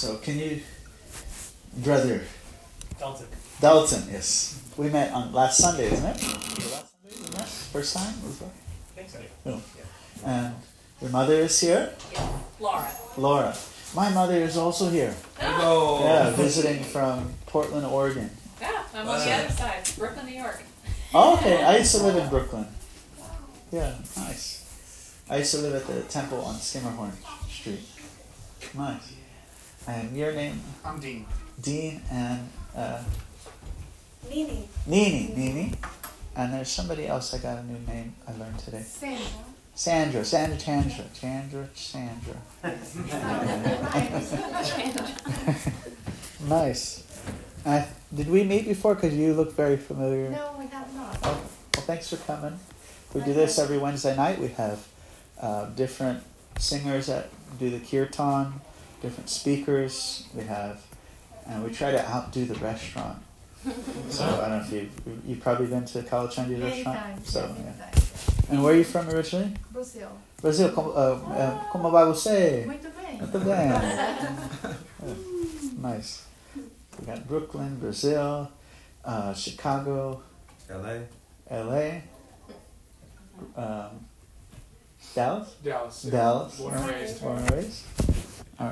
So can you, brother Dalton. Dalton? Yes, we met on last Sunday, isn't it? The last Sunday we met. First time was that? I think so. Oh. And your mother is here, Yeah. Laura. Laura. My mother is also here. Oh. Yeah, visiting from Portland, Oregon. Yeah, I'm on the other side, Brooklyn, New York. Oh, okay. I used to live in Brooklyn. Yeah, nice. I used to live at the temple on Schermerhorn Street. Nice. And your name? I'm Dean. Dean and uh, Nini. Nini. Nini. And there's somebody else I got a new name I learned today. Sandra. Sandra. Sandra Chandra. Chandra Sandra. nice. Uh, did we meet before? Because you look very familiar. No, we have not. Oh, well, thanks for coming. We do this every Wednesday night. We have uh, different singers that do the kirtan, different speakers. We have, and we try to outdo the restaurant. So I don't know if you've, you've probably been to Kalachandji's Many restaurant. times. So, many yeah. times. And where are you from originally? Brazil. Brazil. Como, uh, uh, como vai você? Muito bem. Muito bem. nice. We got Brooklyn, Brazil, uh, Chicago, LA. LA, um, Dallas, Dallas. Dallas, Born and raised. born and raised.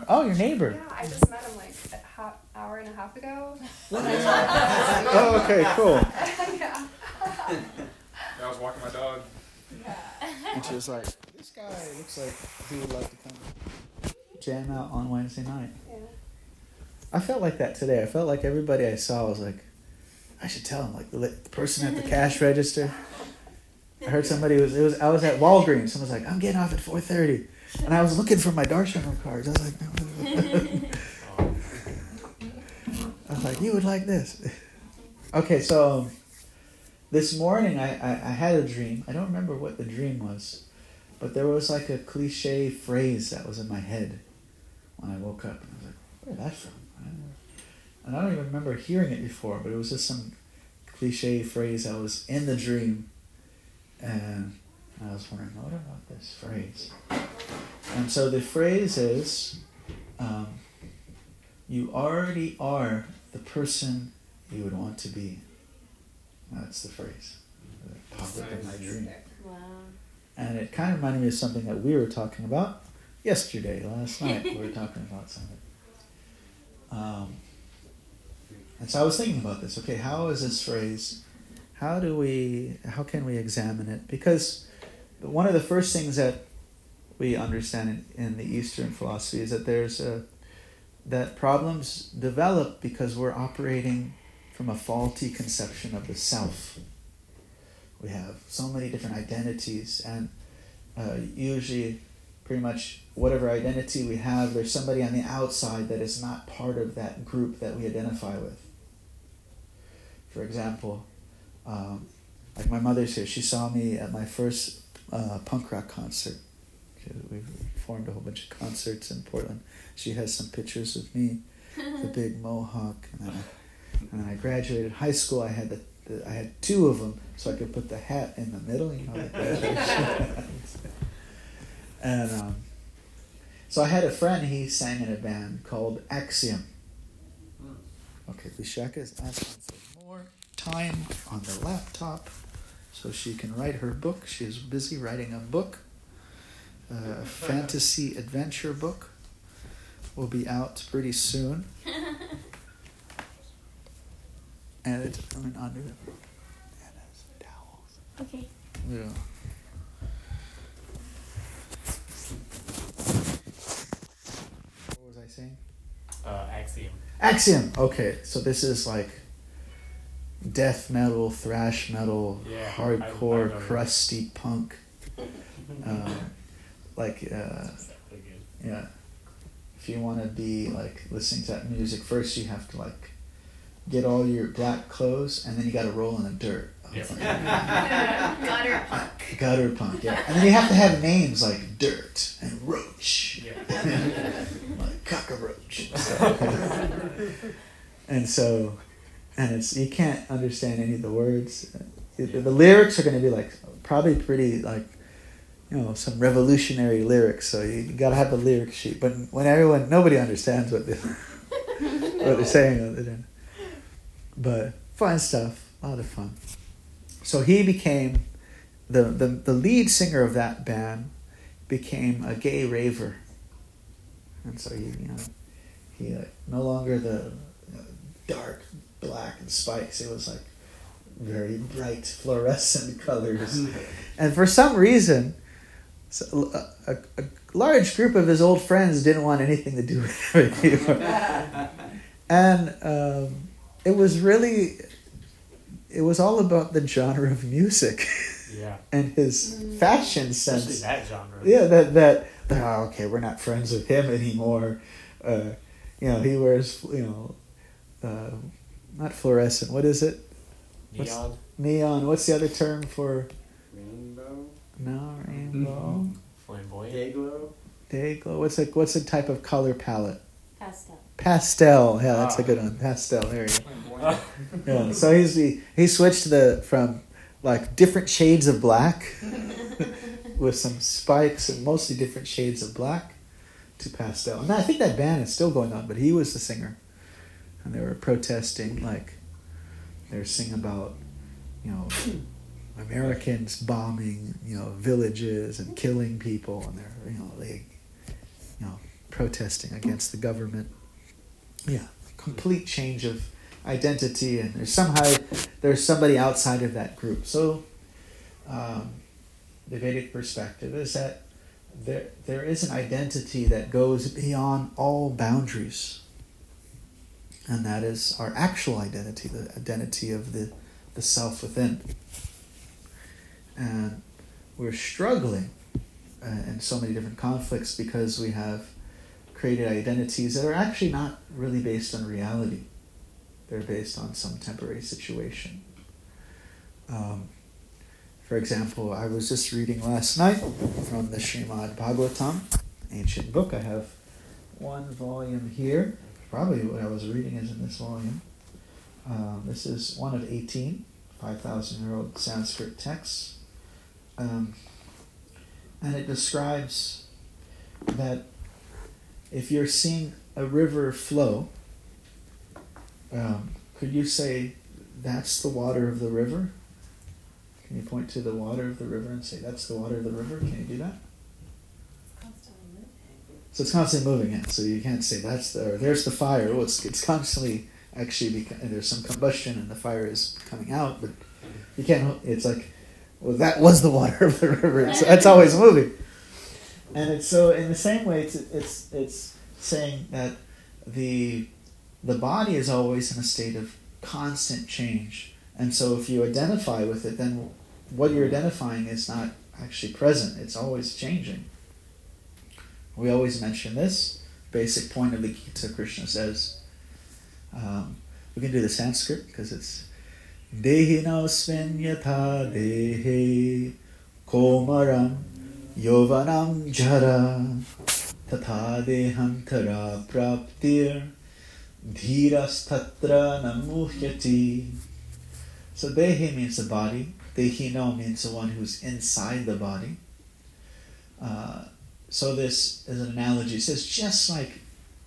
Oh, your neighbor. Yeah, I just met him like a half hour and a half ago. Oh, okay, cool. yeah. I was walking my dog. Yeah. And she was like, "This guy looks like he would like to come jam out on Wednesday night." yeah. I felt like that today. I felt like everybody I saw was like, I should tell him. Like the, the person at the cash register. I heard somebody was it was I was at Walgreens. Someone was like, I'm getting off at four thirty, and I was looking for my Darshan cards. I was like. I was like, you would like this. Okay, so um, this morning I, I, I had a dream. I don't remember what the dream was, but there was like a cliche phrase that was in my head when I woke up. And I was like, where's that from? And I don't even remember hearing it before, but it was just some cliche phrase that was in the dream. And I was wondering, what about this phrase? And so the phrase is, um, you already are the person you would want to be. That's the phrase that popped up in my dream. Wow. And it kind of reminded me of something that we were talking about yesterday, last night. we were talking about something. Um, and so I was thinking about this. Okay, how is this phrase? How do we? How can we examine it? Because one of the first things that we understand in, in the Eastern philosophy is that there's a that problems develop because we're operating from a faulty conception of the self. We have so many different identities, and uh, usually, pretty much whatever identity we have, there's somebody on the outside that is not part of that group that we identify with. For example, um, like my mother's here, she saw me at my first uh, punk rock concert. She- We formed a whole bunch of concerts in Portland. She has some pictures of me, the big mohawk, and then I, and then I graduated high school. I had the, the I had two of them, so I could put the hat in the middle. You know, like and um, so I had a friend. He sang in a band called Axiom. Okay, Vishaka is asking for more time on the laptop so she can write her book. She is busy writing a book, a fantasy adventure book. Will be out pretty soon. And it's coming under the and it's towels. Okay. Yeah. What was I saying? Uh, Axiom. Axiom. Okay, so this is like death metal, thrash metal, Yeah, hardcore, I- I crusty punk. Um, like, uh, yeah. If you want to be like listening to that music, first you have to like get all your black clothes, and then you got to roll in the dirt. Yeah. Gutter punk. Gutter punk, yeah. And then you have to have names like Dirt and Roach. Yeah. like cockroach. and so, and it's you can't understand any of the words. The, the lyrics are going to be like probably pretty like you know, some revolutionary lyrics. So you, got to have a lyric sheet. But when everyone, nobody understands what, they, what they're saying. But fun stuff, a lot of fun. So he became the, the, the lead singer of that band became a gay raver. And so he, you know, he like, no longer the you know, dark black and spikes. It was like very bright fluorescent colors. Mm-hmm. and for some reason, so a, a, a, large group of his old friends didn't want anything to do with him anymore. and um, it was really, it was all about the genre of music. Yeah. and his fashion sense. Especially that genre. Yeah, that that oh, okay, we're not friends with him anymore. Uh, you know, he wears you know, uh, not fluorescent. What is it? What's- Neon. Neon. What's the other term for Rainbow, no rainbow? Flamboyant. day glow. Day glow. What's a what's a type of color palette? Pastel. Pastel. Yeah, that's a Ah. good one. Pastel. There you go. Yeah. So he's he, he switched the from like different shades of black with some spikes and mostly different shades of black to pastel. And I think that band is still going on, but he was the singer, and they were protesting like they were singing about you know Americans bombing you know villages and killing people, and they're you know they you know protesting against the government. Yeah, complete change of identity, and there's somehow there's somebody outside of that group. So, um, the Vedic perspective is that there there is an identity that goes beyond all boundaries, and that is our actual identity, the identity of the the self within. And we're struggling uh, in so many different conflicts because we have created identities that are actually not really based on reality. They're based on some temporary situation. Um, for example, I was just reading last night from the Srimad Bhagavatam, ancient book. I have one volume here. Probably what I was reading is in this volume. Um, this is one of 18, 5,000 year old Sanskrit texts. Um, and it describes that if you're seeing a river flow, um, could you say that's the water of the river? Can you point to the water of the river and say that's the water of the river? Can you do that? So it's constantly moving it. So you can't say that's the or there's the fire. Well, it's it's constantly actually beca- there's some combustion and the fire is coming out, but you can't. It's like well that was the water of the river. It's, that's always moving. And it's so in the same way it's it's it's saying that the the body is always in a state of constant change. And so if you identify with it, then what you're identifying is not actually present. It's always changing. We always mention this basic point of the Gita. Krishna says, um, we can do the Sanskrit because it's Yatha dehe komaram yovanam jara tatha deham tara praptir dhirastatra namuhyati. So dehi means the body. Dehino means the one who's inside the body. Uh, so this is an analogy. It says just like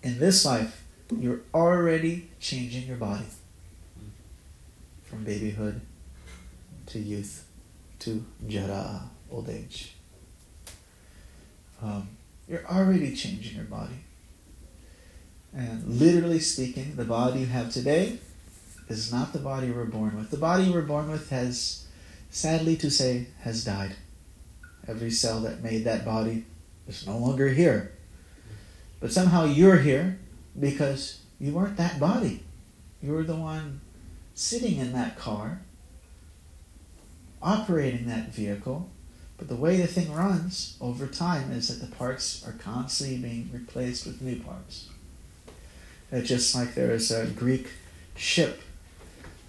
in this life, you're already changing your body from babyhood to youth to jara, old age. Um, you're already changing your body. And literally speaking, the body you have today is not the body you were born with. The body you were born with has, sadly to say, has died. Every cell that made that body is no longer here. But somehow you're here because you weren't that body. You were the one sitting in that car, operating that vehicle. But the way the thing runs over time is that the parts are constantly being replaced with new parts. It's just like there is a Greek ship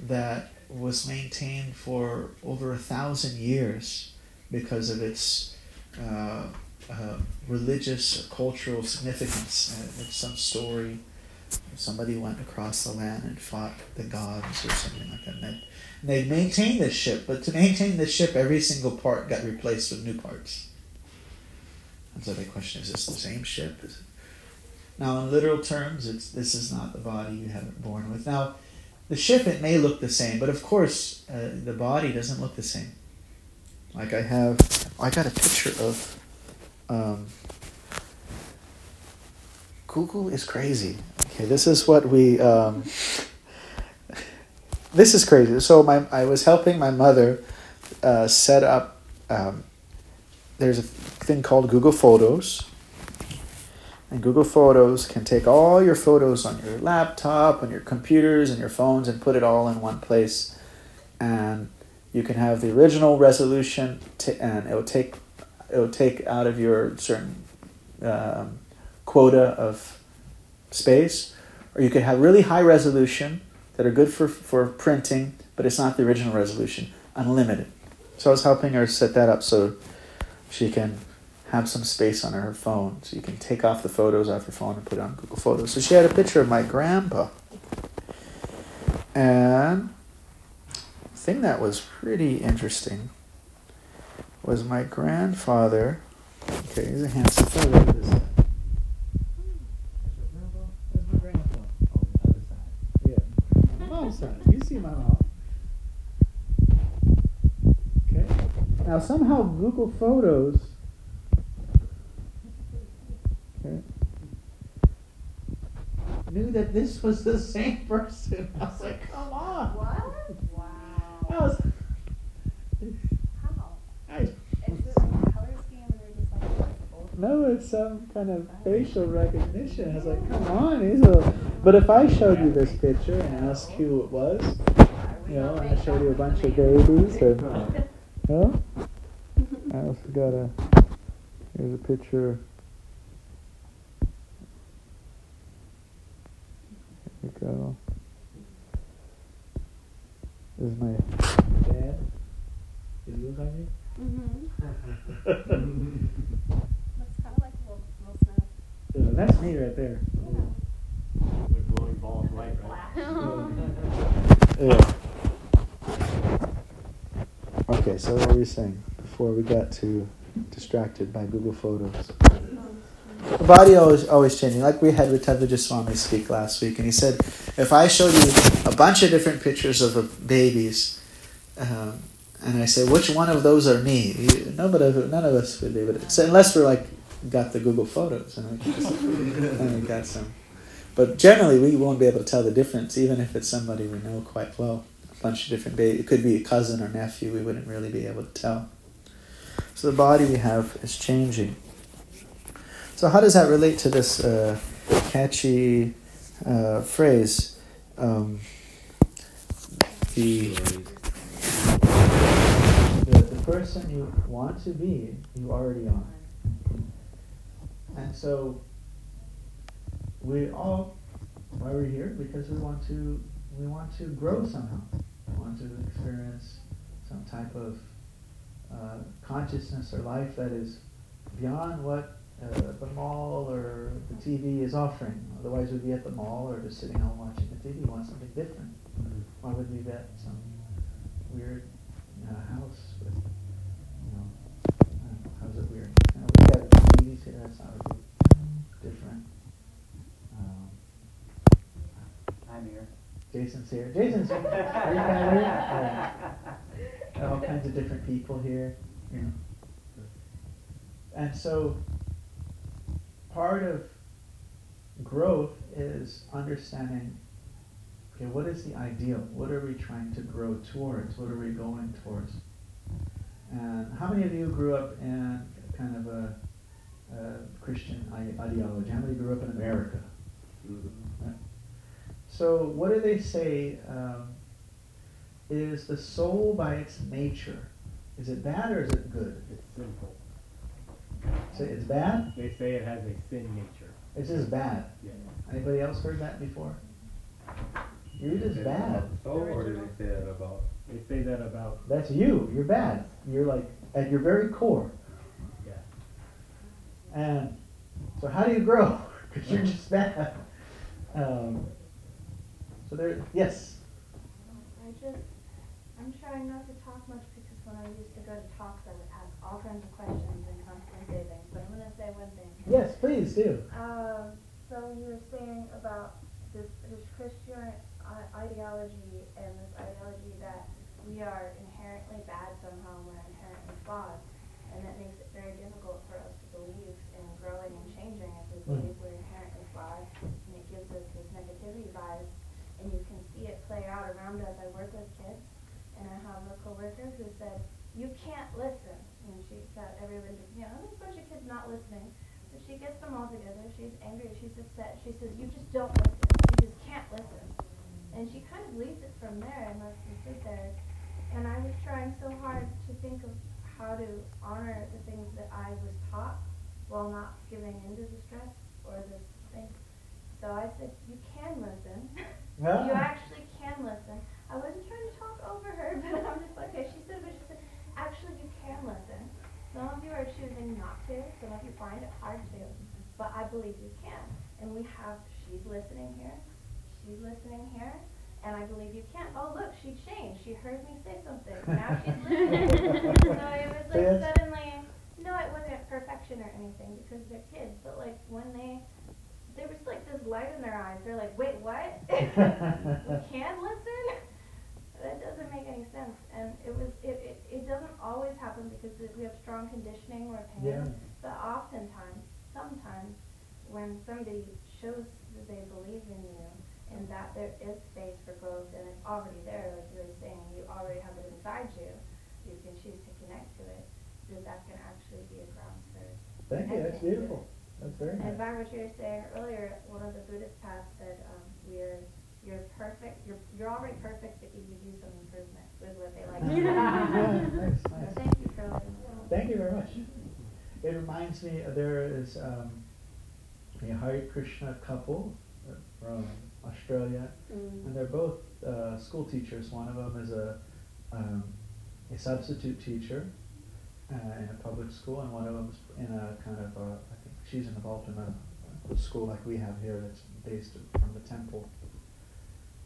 that was maintained for over a thousand years because of its uh, uh, religious or cultural significance. Uh, it's some story. Somebody went across the land and fought the gods or something like that. And they, they maintained this ship, but to maintain this ship, every single part got replaced with new parts. And so the question: Is is this the same ship? It? Now, in literal terms, it's this is not the body you haven't born with. Now, the ship it may look the same, but of course, uh, the body doesn't look the same. Like I have, I got a picture of. Um, Google is crazy. Okay, this is what we. Um, this is crazy. So my I was helping my mother uh, set up. Um, there's a thing called Google Photos, and Google Photos can take all your photos on your laptop, on your computers, and your phones, and put it all in one place, and you can have the original resolution, and it will take it will take out of your certain um, quota of space, or you could have really high resolution that are good for, for printing, but it's not the original resolution, unlimited. So I was helping her set that up so she can have some space on her phone. So you can take off the photos off your phone and put it on Google Photos. So she had a picture of my grandpa. And the thing that was pretty interesting was my grandfather. Okay, he's a handsome fellow. What is that? Where's my grandpa? Oh, the other side. Yeah. My mom's side. You see my mom. Okay. Now somehow Google Photos. Okay. Knew that this was the same person. I was like, come on. What? Wow. I was, How? I, Is this a color scheme and just like no, it's some kind of facial recognition. I was like, come on, he's a. But if I showed you this picture and asked you who it was, you know, and I showed you a bunch of babies, and you know, I also got a. Here's a picture. Here we go. This is my dad. Does he look like me? Mm-hmm. Looks kind of like a little, little snap. Yeah, that's me right there. The glowing ball of light, right? Yeah. Okay, so what were saying before we got too distracted by Google Photos? The body always always changing. Like we had Ritadhvaja Swami speak last week, and he said, if I showed you a bunch of different pictures of babies, um, and I say which one of those are me, you, nobody, none of us would be able to. Unless we're like got the Google Photos and we, just, and we got some. But generally, we won't be able to tell the difference, even if it's somebody we know quite well. Bunch of different babies. It could be a cousin or nephew. We wouldn't really be able to tell. So the body we have is changing. So how does that relate to this uh, catchy uh, phrase? Um, the, the the person you want to be, you already are. And so we all why we're here because we want to we want to grow somehow. We want to experience some type of uh, consciousness or life that is beyond what uh, the mall or the TV is offering. Otherwise, we'd be at the mall or just sitting home watching the TV. We want something different. Why would we be at some weird uh, house with, you know, I don't know, how's it weird? You know, we got TVs here, that's not really different. Um, I'm here. Jason's here. Jason's here. Are you not here? Yeah. all kinds of different people here. You know. And so part of growth is understanding okay, what is the ideal? What are we trying to grow towards? What are we going towards? And how many of you grew up in kind of a, a Christian ideology? How many grew up in America? Mm-hmm. Right? So, what do they say um, is the soul by its nature? Is it bad or is it good? It's sinful. Say it's bad. They say it has a sin nature. It's just bad. Yeah. Anybody else heard that before? You're just bad. Soul, or did they say that about? They say that about That's you. You're bad. You're like at your very core. yeah. And so, how do you grow? Because you're just bad. Um, so there. Yes. I just, I'm trying not to talk much because when I used to go to talks, I would ask all kinds of questions and constantly say things. But I'm gonna say say one thing. Yes, please do. Um, so you were saying about this, this Christian ideology and this ideology that we are inherently bad somehow, we're inherently flawed. And that makes it very difficult for us to believe in growing and changing if we Mm. believe we're inherently flawed. And it gives us this negativity bias. And you can see it play out around us. I work with kids and I have a coworker who said, you can't listen. And she's got everyone, you know, there's a bunch of kids not listening. So she gets them all together. She's angry. She's upset. She says, "You just don't listen. You just can't listen." And she kind of leaves it from there and lets them sit there. And I was trying so hard to think of how to honor the things that I was taught while not giving into the stress or the thing. So I said, "You can listen. Yeah. you actually can listen." I wasn't trying to talk over her, but I'm just like, okay. She said, but she said, actually, you can listen. Some of you are choosing not to. Some of you find it. But I believe you can. And we have, she's listening here. She's listening here. And I believe you can. Oh, look, she changed. She heard me say something. Now she's listening. so it was like Yes. suddenly, no, it wasn't perfection or anything because they're kids. But like when they, there was like this light in their eyes. They're like, wait, what? we can listen? That doesn't make any sense. And it was, it, it, it doesn't always happen because we have strong conditioning or pain. Yeah. But oftentimes, sometimes, when somebody shows that they believe in you and that there is space for growth and it's already there, like you were saying, you already have it inside you, you can choose to connect to it, that that can actually be a ground for Thank you. That's beautiful. That's very and nice. by what you were saying earlier, one of the Buddhist paths said, um, we're, you're perfect, you're, you're already perfect, but you could use some improvement, was what they like. Yeah, nice, nice. thank you for letting me know. Thank you very much. It reminds me, uh, there is um, a Hare Krishna couple uh, from Australia, and they're both uh, school teachers. One of them is a, um, a substitute teacher uh, in a public school, and one of them is in a kind of, a, I think she's involved in a, school like we have here that's based from the temple.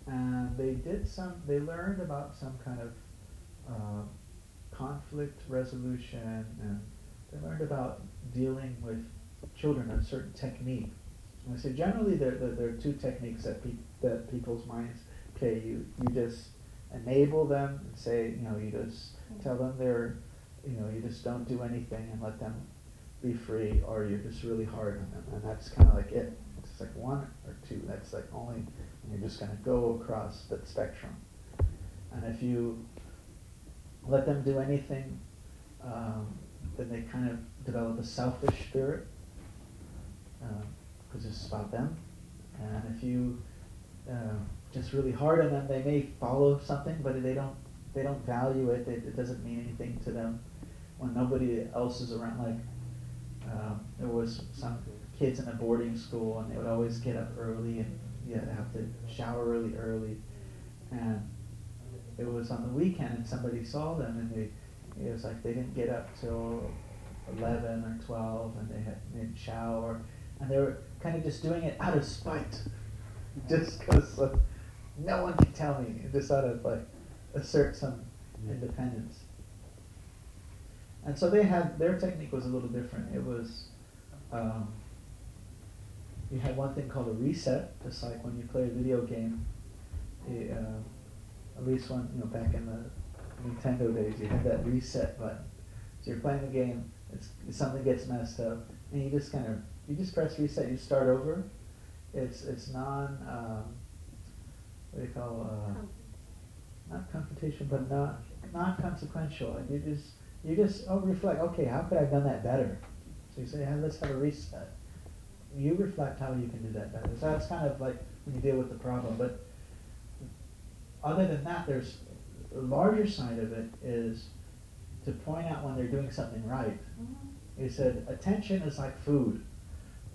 And they did some, they learned about some kind of uh, conflict resolution, and they learned about dealing with children, a certain technique. And I say generally there, there, there are two techniques that, pe- that people's minds play. You, you just enable them and say, you know, you just tell them they're, you know, you just don't do anything and let them be free, or you're just really hard on them, and that's kind of like it. It's like one or two. That's like only you're just going to go across that spectrum. And if you let them do anything, um, then they kind of develop a selfish spirit because it's about them. And if you um, just really hard on them, they may follow something, but they don't they don't value it. It, it doesn't mean anything to them when nobody else is around. Like um, there was some kids in a boarding school, and they would always get up early and yeah, have to shower really early, and it was on the weekend, and somebody saw them, and they it was like they didn't get up till eleven or twelve, and they had they didn't shower, and they were kind of just doing it out of spite, just because uh, no one can tell me, just out of like assert some independence. And so they had their technique was a little different. It was um, you had one thing called a reset, just like when you play a video game. The, uh, at least one, you know, back in the Nintendo days, you had that reset button. So you're playing the game, it's, something gets messed up, and you just kind of you just press reset. You start over. It's it's non um, what do you call uh, not confrontation, but not not consequential. Like you just you just oh reflect. Okay, how could I have done that better? So you say, hey, let's have a reset. You reflect how you can do that better. So that's kind of like when you deal with the problem. But other than that, there's the larger side of it is to point out when they're doing something right. He said attention is like food.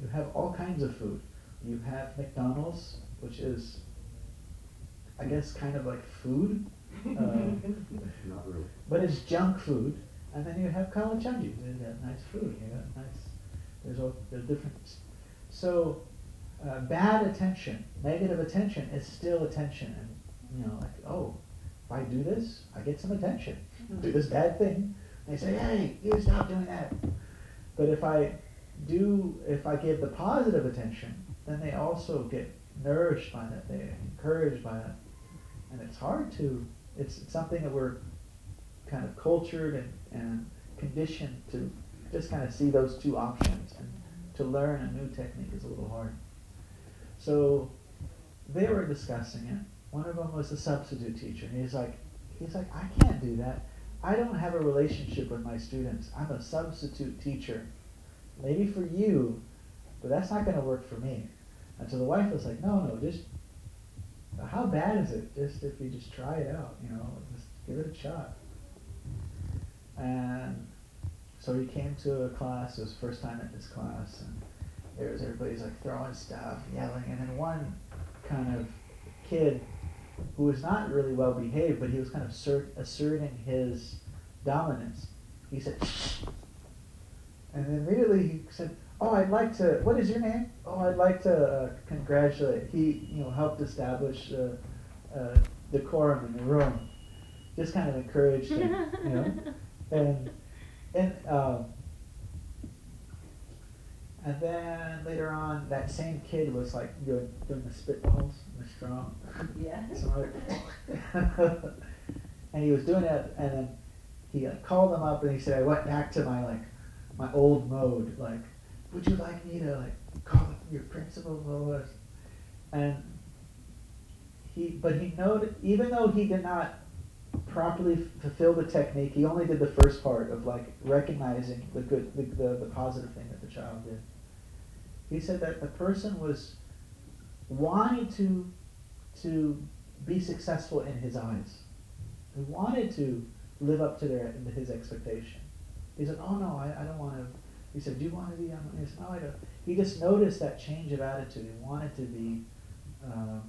You have all kinds of food. You have McDonald's, which is, I guess, kind of like food, uh, Not really. but it's junk food. And then you have Kalachandji. You got nice food. You got nice. There's all there's different. So, uh, bad attention, negative attention is still attention, and you know, like oh, if I do this, I get some attention. Do this bad thing, they say, hey, you stop doing that. But if I do if I give the positive attention, then they also get nourished by that. They're encouraged by that, and it's hard to. It's, it's something that we're kind of cultured and, and conditioned to just kind of see those two options, and to learn a new technique is a little hard. So they were discussing it. One of them was a substitute teacher, and he's like, he's like, I can't do that. I don't have a relationship with my students. I'm a substitute teacher. Maybe for you, but that's not going to work for me. And so the wife was like, no, no, just how bad is it? Just if you just try it out, you know, just give it a shot. And so he came to a class. It was first time at this class, and there was everybody's like throwing stuff, yelling, and then one kind of kid who was not really well behaved, but he was kind of assert, asserting his dominance. He said, and then immediately he said, "Oh, I'd like to. What is your name? Oh, I'd like to uh, congratulate." He, you know, helped establish uh, uh, decorum in the room. Just kind of encouraged him, you know, and and um, and then later on, that same kid was like doing, doing the spitballs, the strong. Yeah. and he was doing it, and then he uh, called him up, and he said, "I went back to my like my old mode. Like, would you like me to like call your principal?" And he, but he noted, even though he did not properly fulfill the technique, he only did the first part of like recognizing the good, the, the, the positive thing that the child did. He said that the person was wanting to to be successful in his eyes. He wanted to live up to their his expectation. He said, "Oh no, I, I don't want to." He said, "Do you want to be?" He said, "No, I don't." He just noticed that change of attitude. He wanted to be, um,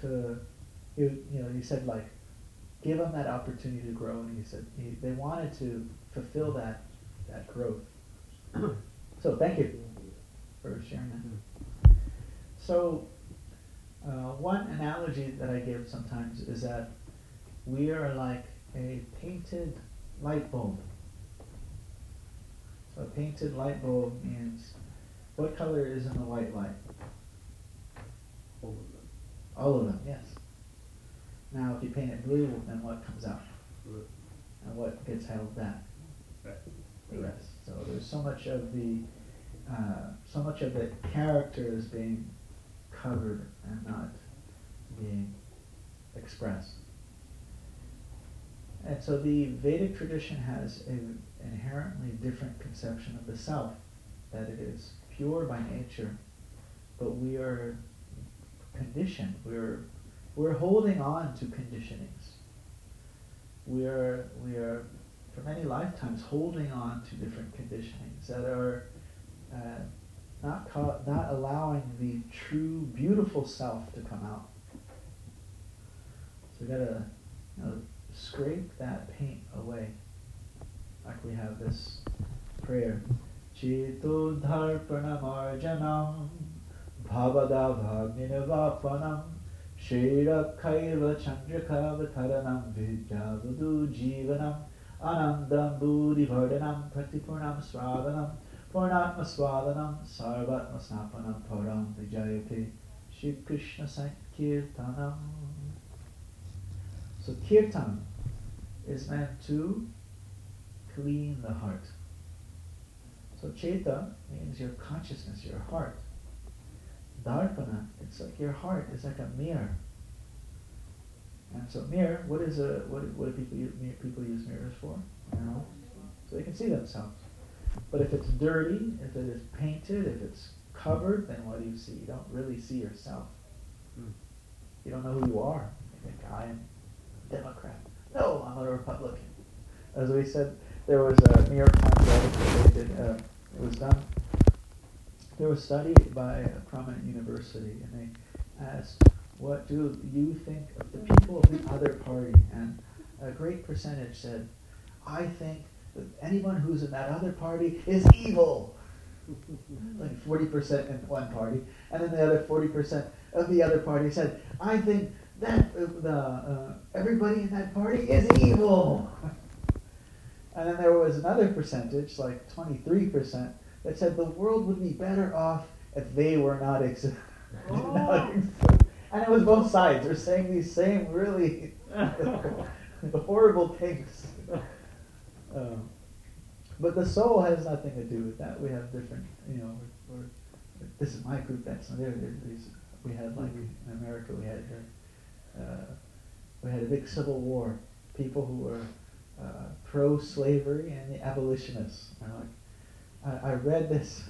to, you know, he said like, give them that opportunity to grow, and he said he, they wanted to fulfill that that growth. so thank you for sharing that. So uh, one analogy that I give sometimes is that we are like a painted light bulb. So a painted light bulb means what color is in the white light? All of them. All of them, yes. Now if you paint it blue, then what comes out? Blue. And what gets held back? Right. The rest. So there's so much of the uh, so much of the character is being covered and not being expressed. And so the Vedic tradition has an inherently different conception of the self, that it is pure by nature, but we are conditioned. We're we're holding on to conditionings. We are we are for many lifetimes holding on to different conditionings that are uh, not ca- not allowing the true beautiful self to come out. So we gotta you know, scrape that paint away. Like we have this prayer. Chito dharpanamarjanam Shrirakaiva chandrakavataranam vidyavadu jivanam anandam buddhivardhanam pratipurnam sravanam purnatma swadanam sarvatma snapanam param vijayate Shri Krishna Sankirtanam So kirtan is meant to clean the heart. So cheta means your consciousness, your heart. Darpana, it's like your heart is like a mirror. And so mirror, what is a what, what do people use, people use mirrors for? You know, so they can see themselves. But if it's dirty, if it is painted, if it's covered, then what do you see? You don't really see yourself. Hmm. You don't know who you are. You think I am a Democrat. No, I'm a Republican. As we said, there was a New York Times article they did. Uh, it was done. There was a study by a prominent university, and they asked, "What do you think of the people of the other party?" And a great percentage said, "I think that anyone who's in that other party is evil." like forty percent in one party, and then the other forty percent of the other party said, "I think that uh, the uh, everybody in that party is evil." And then there was another percentage, like 23%, that said the world would be better off if they were not existent. Oh. and it was both sides. They're saying these same really horrible things. Um, but the soul has nothing to do with that. We have different, you know, we're, we're, this is my group, that's there. there these, we had like in America, we had uh, we had a big civil war. People who were uh, pro-slavery and the abolitionists. And like, I, I read this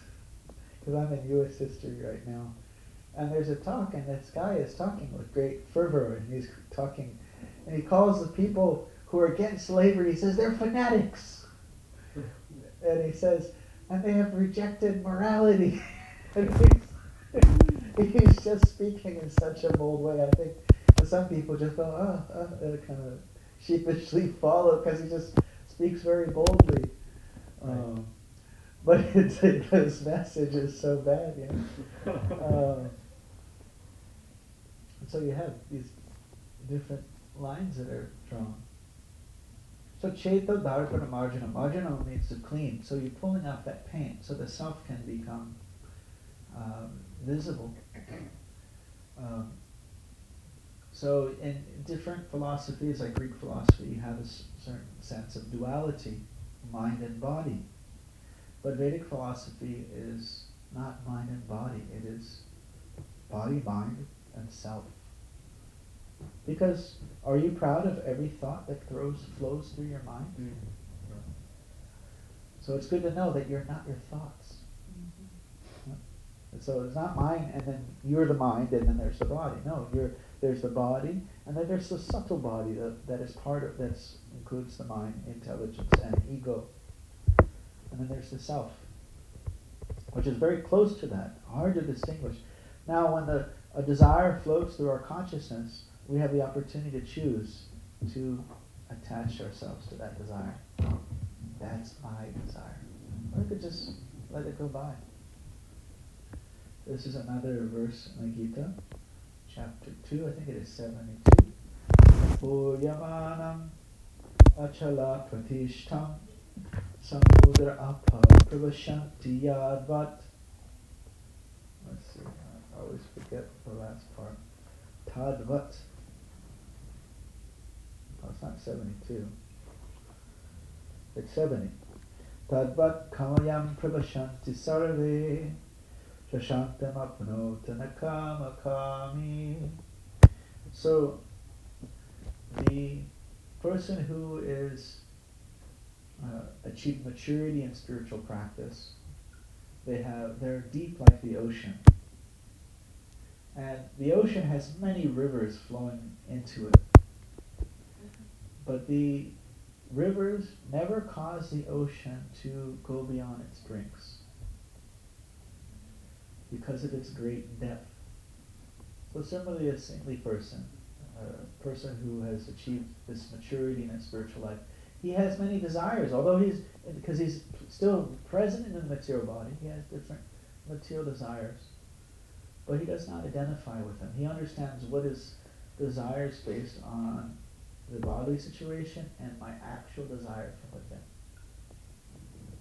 because I'm in U.S. history right now, and there's a talk, and this guy is talking with great fervor, and he's talking, and he calls the people who are against slavery. He says they're fanatics, and he says, and they have rejected morality. and he's, he's just speaking in such a bold way. I think some people just go, oh, oh and kind of sheepishly follow because he just speaks very boldly. Um, but it's, his message is so bad, know. Um, so you have these different lines that are drawn. So cheta darpana margina. Margina means to clean. So you're pulling out that paint so the self can become um, visible. Um, so in different philosophies, like Greek philosophy, you have a certain sense of duality, mind and body. But Vedic philosophy is not mind and body, it is body, mind, and self. Because are you proud of every thought that throws, flows through your mind? Mm. So it's good to know that you're not your thoughts. And so it's not mine, and then you're the mind, and then there's the body. No, you're there's the body, and then there's the subtle body that, that is part of that includes the mind, intelligence, and ego. And then there's the self, which is very close to that, hard to distinguish. Now, when the a desire floats through our consciousness, we have the opportunity to choose to attach ourselves to that desire. That's my desire. Or we could just let it go by. This is another verse in the Gita, chapter 2, I think it is 72. Puryamanam achala pratishtam samudra apa pravashanti yadvat. Let's see, I always forget the last part. Tadvat. Oh, it's not 72. It's 70. Tadvat kamayam pravashanti sarve shashantam apnota nakama kami. So, the person who is uh, achieved maturity in spiritual practice, they have they're deep like the ocean. And the ocean has many rivers flowing into it. But the rivers never cause the ocean to go beyond its brinks because of its great depth. So similarly, a saintly person, a person who has achieved this maturity in his spiritual life, he has many desires, although he's, because he's still present in the material body, he has different material desires. But he does not identify with them. He understands what his desires based on the bodily situation and my actual desire from within.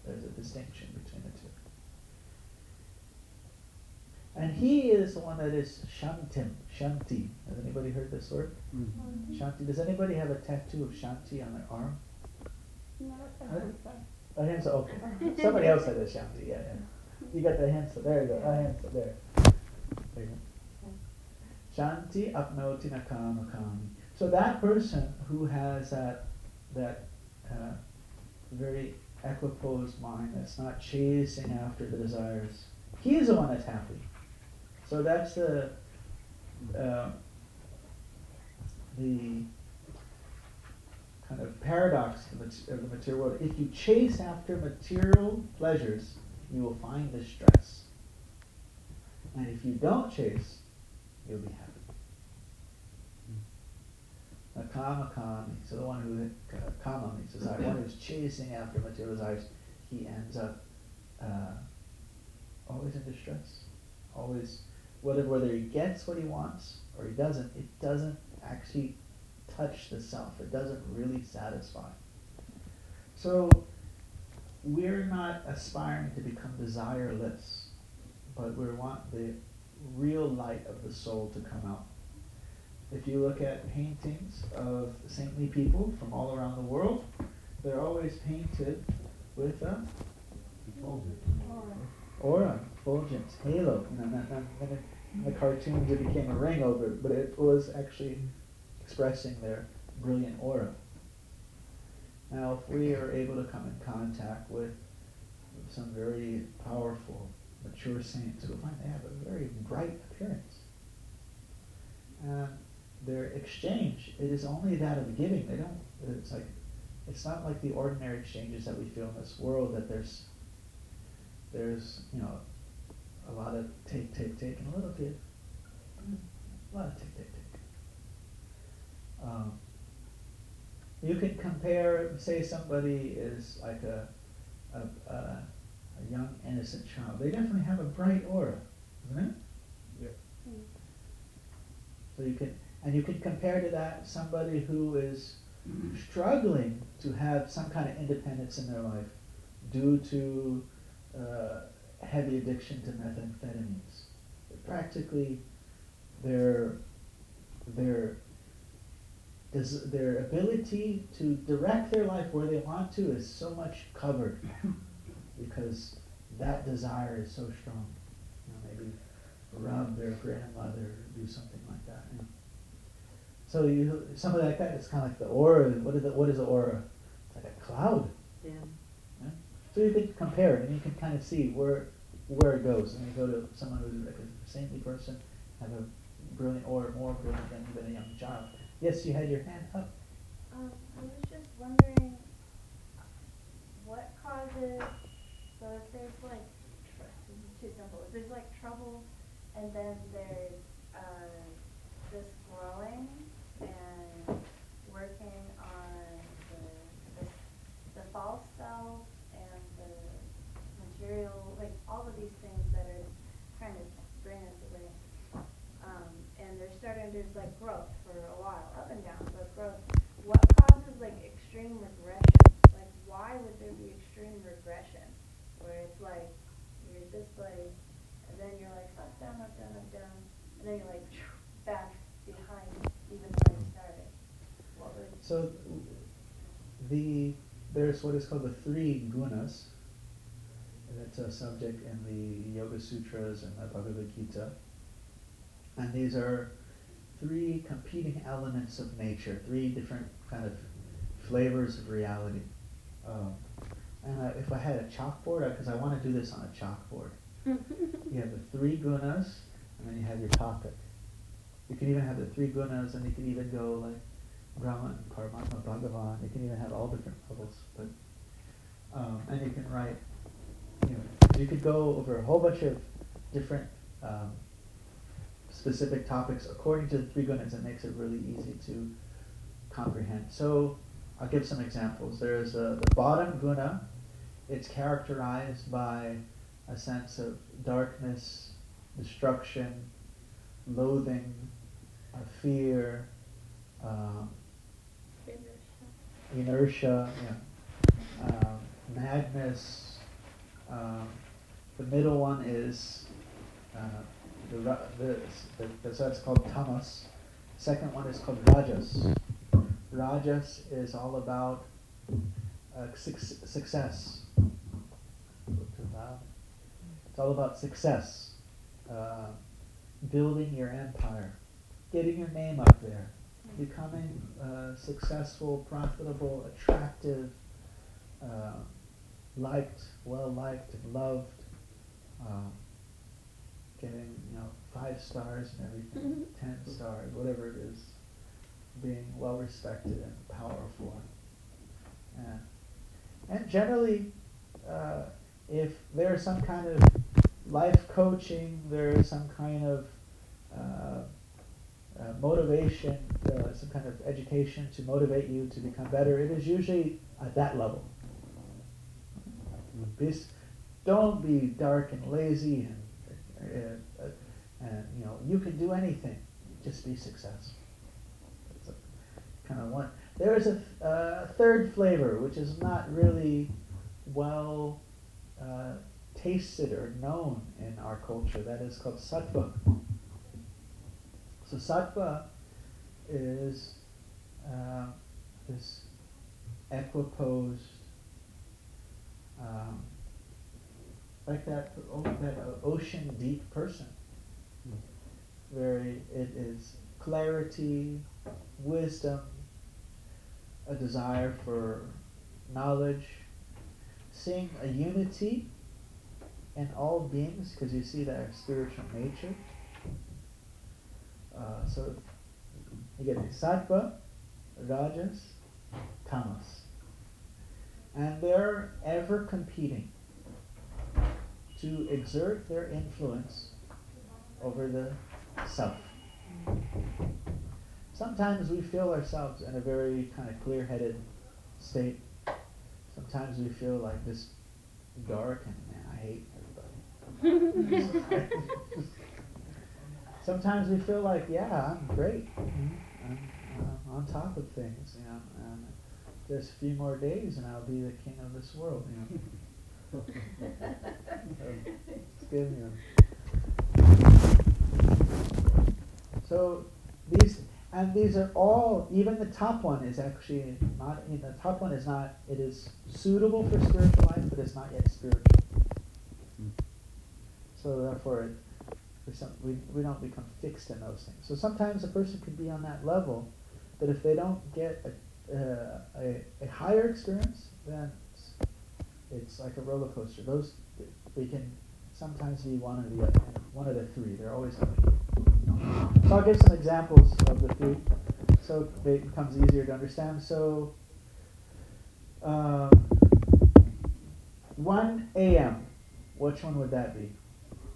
There's a distinction between the two. And he is the one that is Shantim, Shanti. Has anybody heard this word? Mm. Shanti. Does anybody have a tattoo of Shanti on their arm? A hands okay. Somebody else had a Shanti, yeah, yeah. You got the hands, there you go, a there. There you go. Shanti apnoti nakamakami. So that person who has that, that uh, very equiposed mind that's not chasing after the desires, he is the one that's happy. So that's the uh, the kind of paradox of the, material world. If you chase after material pleasures, you will find distress. And if you don't chase, you'll be happy. A kama kami, so the one who uh, kama means desire, one who's chasing after material desires, he ends up uh, always in distress, always whether whether he gets what he wants or he doesn't, it doesn't actually touch the self. It doesn't really satisfy. So we're not aspiring to become desireless, but we want the real light of the soul to come out. If you look at paintings of saintly people from all around the world, they're always painted with uh, a aura, fulgence, halo. Not, not, not in the cartoons it became a ring over, but it was actually expressing their brilliant aura. Now, if we are able to come in contact with some very powerful, mature saints, we'll find they have a very bright appearance. And their exchange, it is only that of giving. They don't, it's like, it's not like the ordinary exchanges that we feel in this world that there's, there's, you know, a lot of take, take, take, and a little give. A lot of take, take. Um, you can compare, say somebody is like a, a, a, a young innocent child. They definitely have a bright aura, isn't it? Yeah. So you can, and you can compare to that somebody who is struggling to have some kind of independence in their life due to uh, heavy addiction to methamphetamines. Practically, their their does their ability to direct their life where they want to is so much covered because that desire is so strong. You know, maybe rob their grandmother, do something like that. you know. So you some of that it's kind of like the aura. What is the, what is the aura? It's like a cloud. Yeah. So you can compare it and you can kind of see where where it goes. And you go to someone who's like a saintly person, have a brilliant aura, more brilliant than even a young child. Yes, you had your hand up. Um, I was just wondering what causes, so if there's like, too simple, if there's like trouble and then there's, uh, this growing and working on the, the, the false self and the material, like all of these things that are trying to bring us away. Um, and they're starting, there's like growth for a while, up and down, but growth. What causes like extreme regression? Like why would there be extreme regression? Where it's like, you're at this place, and then you're like up, down, up, down, up, down, and then you're like back behind even where you started. What would, So the there's what is called the three gunas. And That's a subject in the Yoga Sutras and the Bhagavad Gita. And these are three competing elements of nature, three different kind of flavors of reality. Um, and uh, if I had a chalkboard, because I want to do this on a chalkboard, you have the three gunas, and then you have your topic. You can even have the three gunas, and you can even go like Brahman, Paramatma, Bhagavan. You can even have all different levels, but um, and you can write. You know, you could go over a whole bunch of different um, specific topics according to the three gunas. It makes it really easy to comprehend. So I'll give some examples. There's uh, the bottom guna. It's characterized by a sense of darkness, destruction, loathing, fear, um, inertia, yeah, um, madness. Um, the middle one is uh, the, the, the, the so that's called tamas. Second one is called rajas. Rajas is all about uh, suc- success. It's all about success, uh, building your empire, getting your name up there, becoming uh, successful, profitable, attractive, uh, liked, well liked, and loved, um, getting you know five stars and everything, ten stars, whatever it is, being well respected and powerful. And, and generally, uh, if there's some kind of life coaching, there is some kind of uh, uh, motivation, uh, some kind of education to motivate you to become better, it is usually at that level. This, don't be dark and lazy and, uh, uh, and you know you can do anything. Just be successful. Kind of one. There is a uh, third flavor which is not really well uh, tasted or known in our culture. That is called sattva. So sattva is uh, this equiposed, um, like that, o- that ocean deep person. Very, it is clarity, wisdom, a desire for knowledge, seeing a unity in all beings because you see their spiritual nature. Uh, so you get sattva, rajas, tamas. And they're ever competing to exert their influence over the self. Sometimes we feel ourselves in a very kind of clear headed state. Sometimes we feel like this dark and man, I hate everybody. Sometimes we feel like, yeah, I'm great. I'm uh, on top of things, you know. And there's a few more days, and I'll be the king of this world, you know. So, it's you know. So these and these are all even the top one is actually not in the top one is not it is suitable for spiritual life but it's not yet spiritual. So therefore it, some, we, we don't become fixed in those things. So sometimes a person could be on that level, but if they don't get a, uh, a, a higher experience, then it's, it's like a roller coaster. Those they can sometimes be one of the other, one of the three. They're always going to be. So I'll give some examples of the three, so it becomes easier to understand. So, um, 1 a.m. Which one would that be?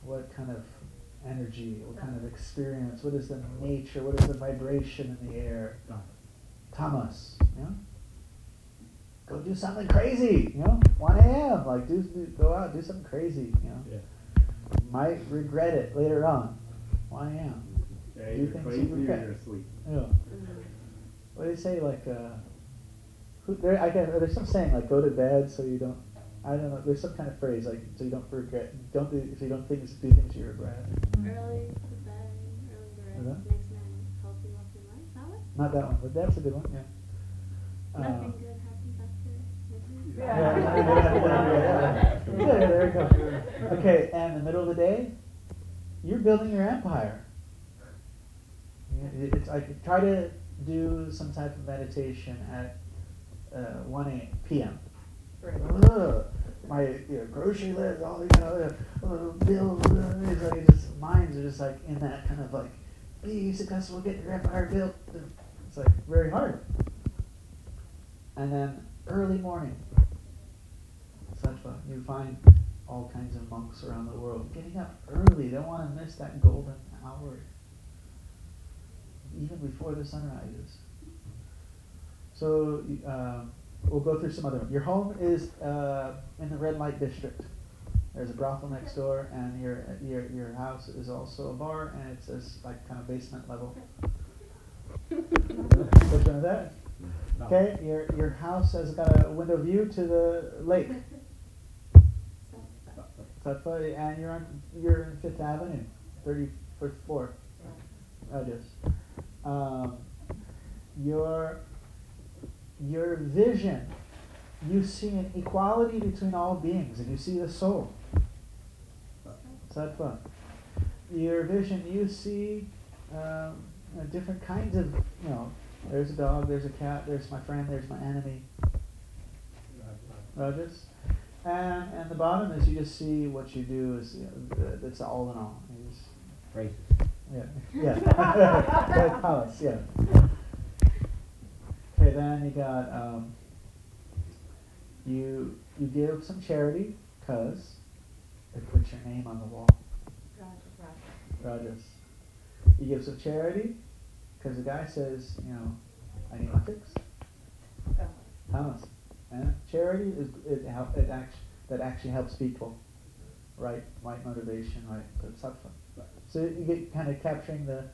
What kind of energy? What kind of experience? What is the nature? What is the vibration in the air? Tamas, you know? Go do something crazy, you know? 1 a.m. Like do, do go out, do something crazy, you know? Yeah. Might regret it later on. 1 a.m. Yeah, Do you're things crazy you or regret. you're asleep. Yeah. What do they say? Like, uh, who, there, I guess, there's some saying like, go to bed so you don't. I don't know. There's some kind of phrase like, so you don't regret. Don't do. So you don't things do things you regret. Early to bed, early to Is that? rise makes man healthy, wealthy life. That one? Not that one, but that's a good one. Yeah. Uh, Nothing good happens after midnight. Yeah, yeah, yeah, yeah, yeah, there you go. Okay, and the middle of the day, you're building your empire. It's like try to do some type of meditation at uh, 1 a- p.m. Ugh, my you know, grocery list, all you know, uh, uh, bills, uh, it's like just minds are just like in that kind of like be successful, get your empire built. It's like very hard. And then early morning, sattva, you find all kinds of monks around the world getting up early. They don't want to miss that golden hour, even before the sun rises. So um, we'll go through some other. Ones. Your home is uh, in the red light district. There's a brothel next door, and your your your house is also a bar, and it's this like kind of basement level. Which one is that? No. Okay, your your house has got a window view to the lake. Sattva, and you're on you're in Fifth Avenue, thirty first floor. Oh, yes. Um, your your vision, you see an equality between all beings, and you see the soul. Sattva. Your vision, you see um, different kinds of you know. There's a dog. There's a cat. There's my friend. There's my enemy. Rajas. And and the bottom is you just see what you do is you know, that's all in all. You just- Racist. yeah, yeah. Right, palace, yeah. Okay, then you got um, you you give some charity because it puts your name on the wall. Rajas. You give some charity because the guy says, you know, I need my fix. Tamas. Charity is it it act, that actually helps people. Right, right motivation, right, good sattva. So you get kind of capturing the.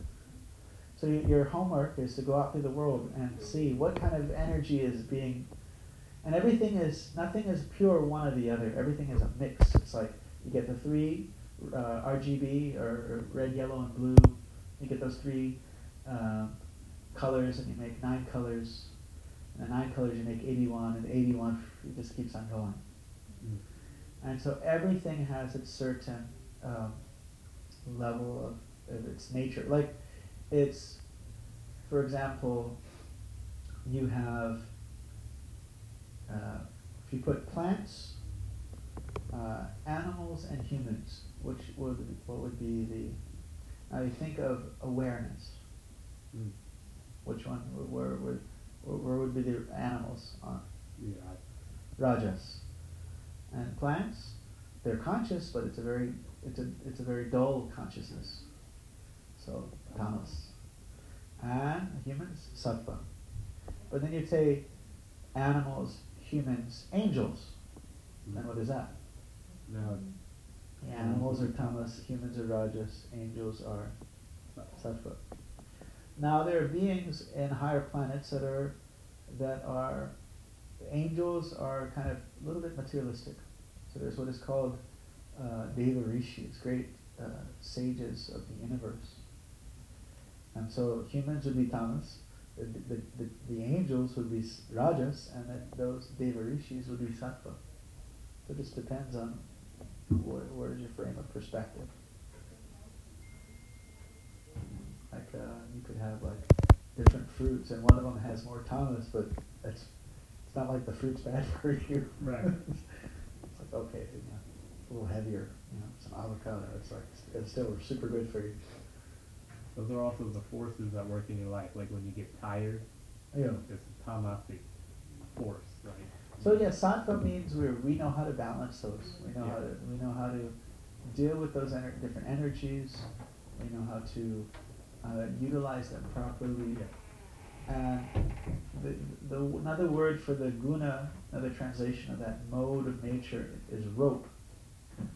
So your homework is to go out through the world and see what kind of energy is being And everything is nothing is pure one or the other. Everything is a mix. It's like you get the three uh, RGB or, or red, yellow, and blue. You get those three um, colors, and you make nine colors. And nine colors you make eighty-one, and eighty-one it just keeps on going. Mm. And so everything has its certain um, level of, of its nature. Like it's, for example, you have, uh, if you put plants, uh, animals, and humans, which would what would be the? Now you think of awareness. Mm. Which one? Where would where, where would be the animals on? Yeah. Rajas. And plants, they're conscious, but it's a very it's a it's a very dull consciousness. So tamas. And humans, sattva. But then you'd say animals, humans, angels. Then what is that? The animals are tamas, humans are rajas, angels are sattva. Now there are beings in higher planets that are that are angels are kind of a little bit materialistic. So there's what is called uh, Deva Rishis, great uh, sages of the universe. And so humans would be tamas, the, the, the, the angels would be rajas, and then those Deva Rishis would be sattva. So it just depends on where, where's your frame of perspective. Have like different fruits, and one of them has more tamas, but it's it's not like the fruit's bad for you. Right. it's like okay, you know, a little heavier, you know, some avocado. It's like it's still super good for you. those are also the forces that work in your life. Like when you get tired, Yeah. it's a tamasic force, right? So yeah, sattva means we we know how to balance those. We know how to we know how to deal with those ener- different energies. We know how to uh, utilize them properly. And the, the another word for the guna, another translation of that mode of nature is rope.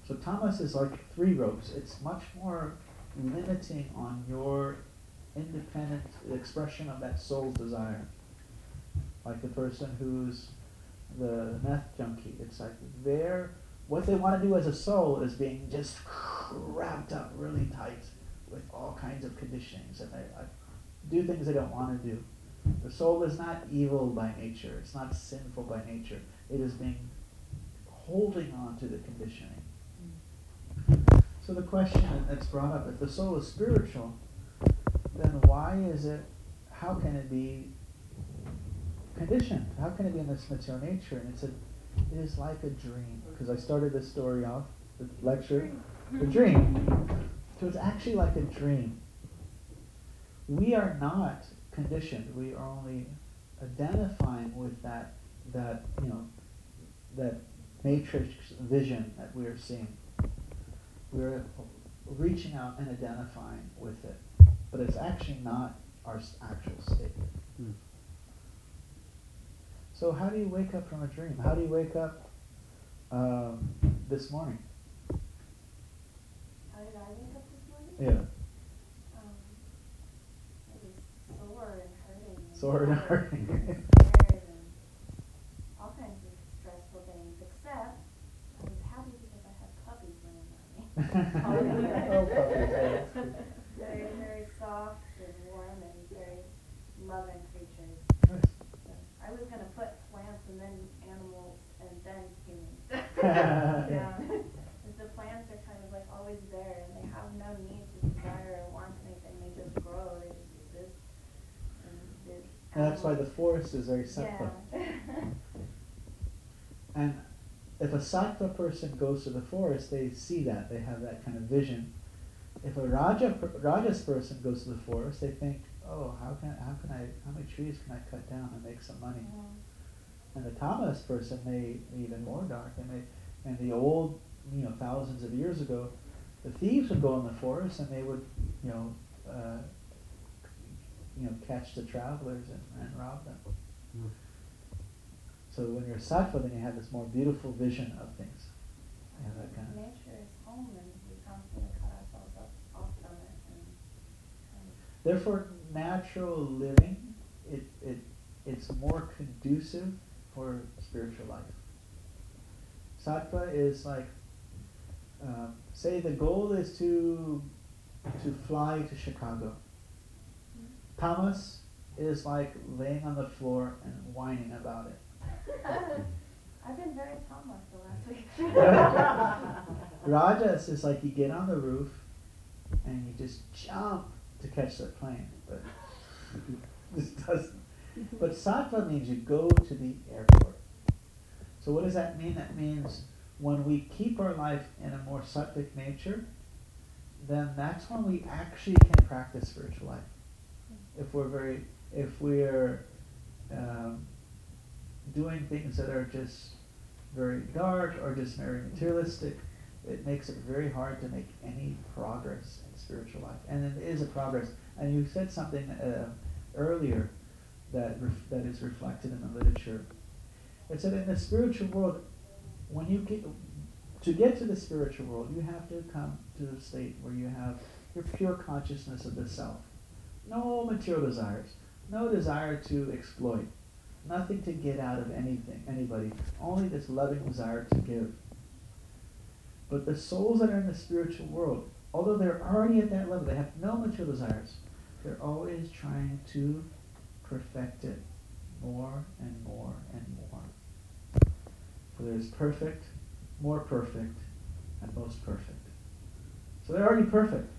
So tamas is like three ropes. It's much more limiting on your independent expression of that soul's desire. Like the person who's the meth junkie. It's like they're what they want to do as a soul is being just wrapped up really tight with all kinds of conditionings, and they I, do things they don't want to do. The soul is not evil by nature. It's not sinful by nature. It is being holding on to the conditioning. So the question that's brought up: If the soul is spiritual, then why is it? How can it be conditioned? How can it be in this material nature? And it's a, it is like a dream. Because I started this story off, the lecture, the dream. So it's actually like a dream. We are not conditioned. We are only identifying with that, that you know, that matrix vision that we are seeing. We're reaching out and identifying with it, but it's actually not our actual state. Hmm. So how do you wake up from a dream? How do you wake up um, this morning? How did I wake up this morning? Yeah, Um, sore and hurting. And Sore and hurting. and scared and all kinds of stressful things, except I was happy because I had puppies running around me. Oh, puppies, yeah, that's good. Very, very soft and warm and very loving creatures. Nice. So I was gonna put plants and then animals and then humans. Yeah. 'Cause the plants are kind of like always there and they have no need to desire or want anything. They just grow, they just exist. And the And that's why the forest is very sattva. Yeah. And if a sattva person goes to the forest, they see that, they have that kind of vision. If a raja rajas person goes to the forest, they think, oh, how can how can I how many trees can I cut down and make some money? And the tamas person may be even more dark. They may, and the old, you know, thousands of years ago, the thieves would go in the forest and they would, you know, uh, you know, catch the travelers and, and rob them. Hmm. So when you're a sattva, then you have this more beautiful vision of things. You have that kind of. Nature is home and we constantly cut ourselves up, off from it and kind Therefore, natural living, it, it, it's more conducive for spiritual life. Sattva is like, uh, say the goal is to to fly to Chicago. Tamas is like laying on the floor and whining about it. I've been very tamas the last week. Rajas is like you get on the roof and you just jump to catch the plane, but this doesn't. But sattva means you go to the airport. So what does that mean? That means when we keep our life in a more sattvic nature, then that's when we actually can practice spiritual life. If we're very, if we're um, doing things that are just very dark or just very materialistic, it makes it very hard to make any progress in spiritual life. And it is a progress. And you said something uh, earlier that ref- that is reflected in the literature. It said in the spiritual world, when you get to get to the spiritual world, you have to come to the state where you have your pure consciousness of the self, no material desires, no desire to exploit, nothing to get out of anything, anybody, only this loving desire to give. But the souls that are in the spiritual world, although they're already at that level, they have no material desires, they're always trying to perfect it more and more and more. For there is perfect, more perfect, and most perfect. So they're already perfect.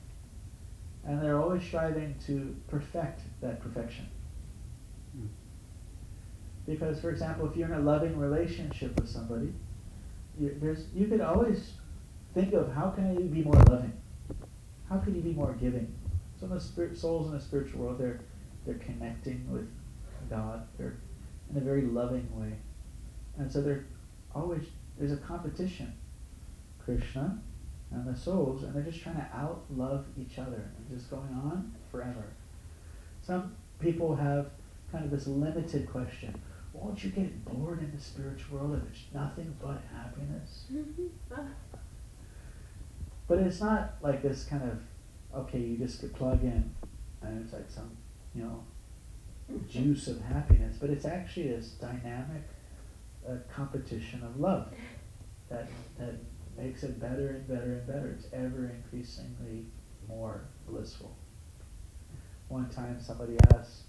And they're always striving to perfect that perfection. Hmm. Because, for example, if you're in a loving relationship with somebody, you, there's, you could always think of how can I be more loving? How can you be more giving? Some of the spirit, souls in the spiritual world, they're, they're connecting with God. They're in a very loving way. And so they're always, there's a competition. Krishna and the souls, and they're just trying to out love each other and just going on forever. Some people have kind of this limited question. Won't you get bored in the spiritual world if it's nothing but happiness? But it's not like this kind of okay, you just could plug in and it's like some, you know, juice of happiness, but it's actually this dynamic uh, competition of love that that makes it better and better and better. It's ever increasingly more blissful. One time somebody asked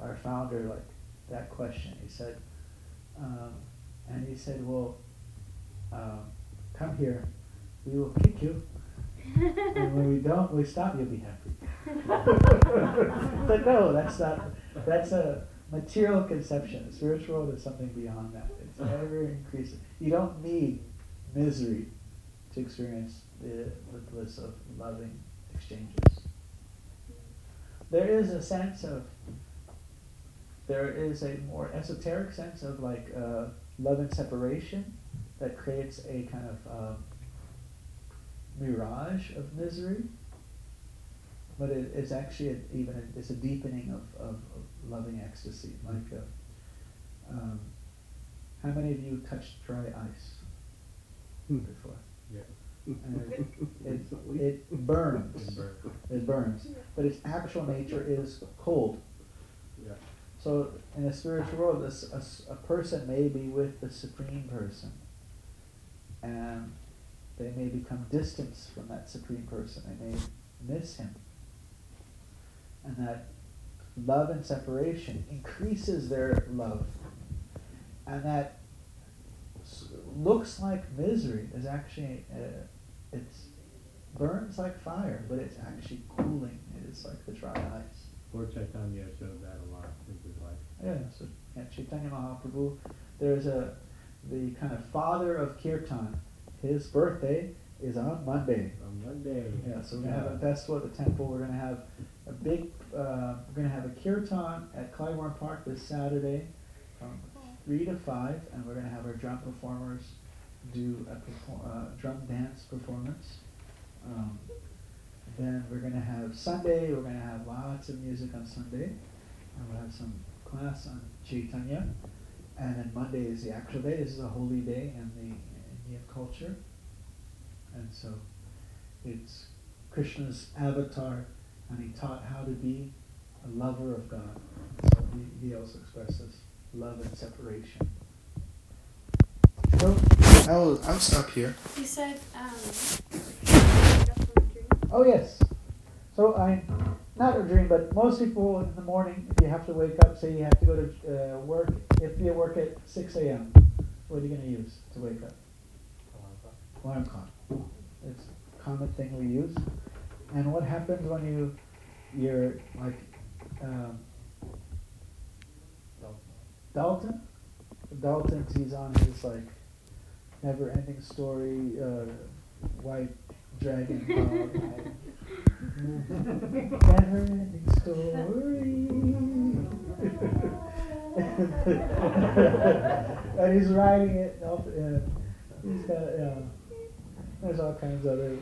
our founder like that question. He said, um, and he said, well, um, come here, we will kick you. and when we don't, we stop, you'll be happy. but no, that's not, that's a material conception. The spiritual world is something beyond that. It's ever increasing. You don't need misery to experience the, the bliss of loving exchanges. There is a sense of, there is a more esoteric sense of like uh, love and separation that creates a kind of um, mirage of misery. But it, it's actually a, even a, it's a deepening of, of, of loving ecstasy. Like, uh, um, how many of you touched dry ice before? Yeah. It, it, it burns. It burns. But its actual nature is cold. Yeah. So in the spiritual world, this, a, a person may be with the supreme person, and they may become distant from that supreme person. They may miss him, and that love and separation increases their love, and that looks like misery is actually uh, it's burns like fire, but it's actually cooling. It is like the dry ice. Lord Chaitanya showed that a lot in his life. Yeah, so yeah, Chaitanya Mahaprabhu, there's a the kind of father of kirtan. His birthday is on Monday. On Monday. Yeah, so we're gonna have a festival at the temple. We're gonna have a big. Uh, we're gonna have a kirtan at Klyde Warren Park this Saturday, from three to five, and we're gonna have our drum performers do a perfor- uh, drum dance performance. Um, then we're gonna have Sunday. We're gonna have lots of music on Sunday, and we'll have some class on Chaitanya. And then Monday is the actual day. This is a holy day in the Indian culture, and so it's Krishna's avatar, and he taught how to be a lover of God. So he, he also expresses love and separation I'll I'll stop here. You said, um, Oh yes. So I, not a dream, but most people in the morning, if you have to wake up, say you have to go to uh, work, if you work at six a.m., what are you going to use to wake up? Alarm clock. It's a common thing we use. And what happens when you, you're like, um, Dalton? Dalton, he's on his like never-ending story, uh, white dragon dog. Never ending story. and he's writing it up and he's got yeah. There's all kinds of other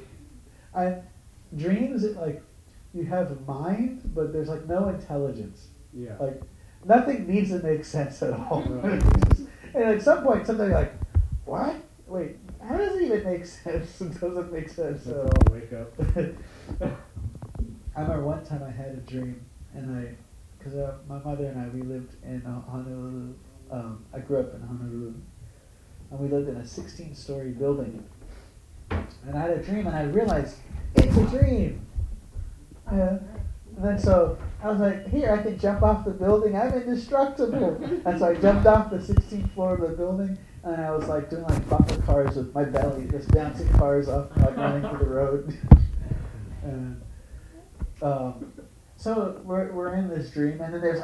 I dreams it, like you have a mind but there's like no intelligence. Yeah. Like nothing needs to make sense at all. Right. and at some point something like, What? Wait, how does it even make sense? It doesn't make sense at all. Wake up. I remember one time I had a dream, and I, because uh, my mother and I, we lived in uh, Honolulu. Um, I grew up in Honolulu, and we lived in a 16-story building. And I had a dream, and I realized it's a dream. Yeah. And then so I was like, here, I can jump off the building. I'm indestructible. and so I jumped off the 16th floor of the building, and I was like doing like bumper cars with my belly, just bouncing cars off, like running through the road. and, um, so we're, we're in this dream, and then there's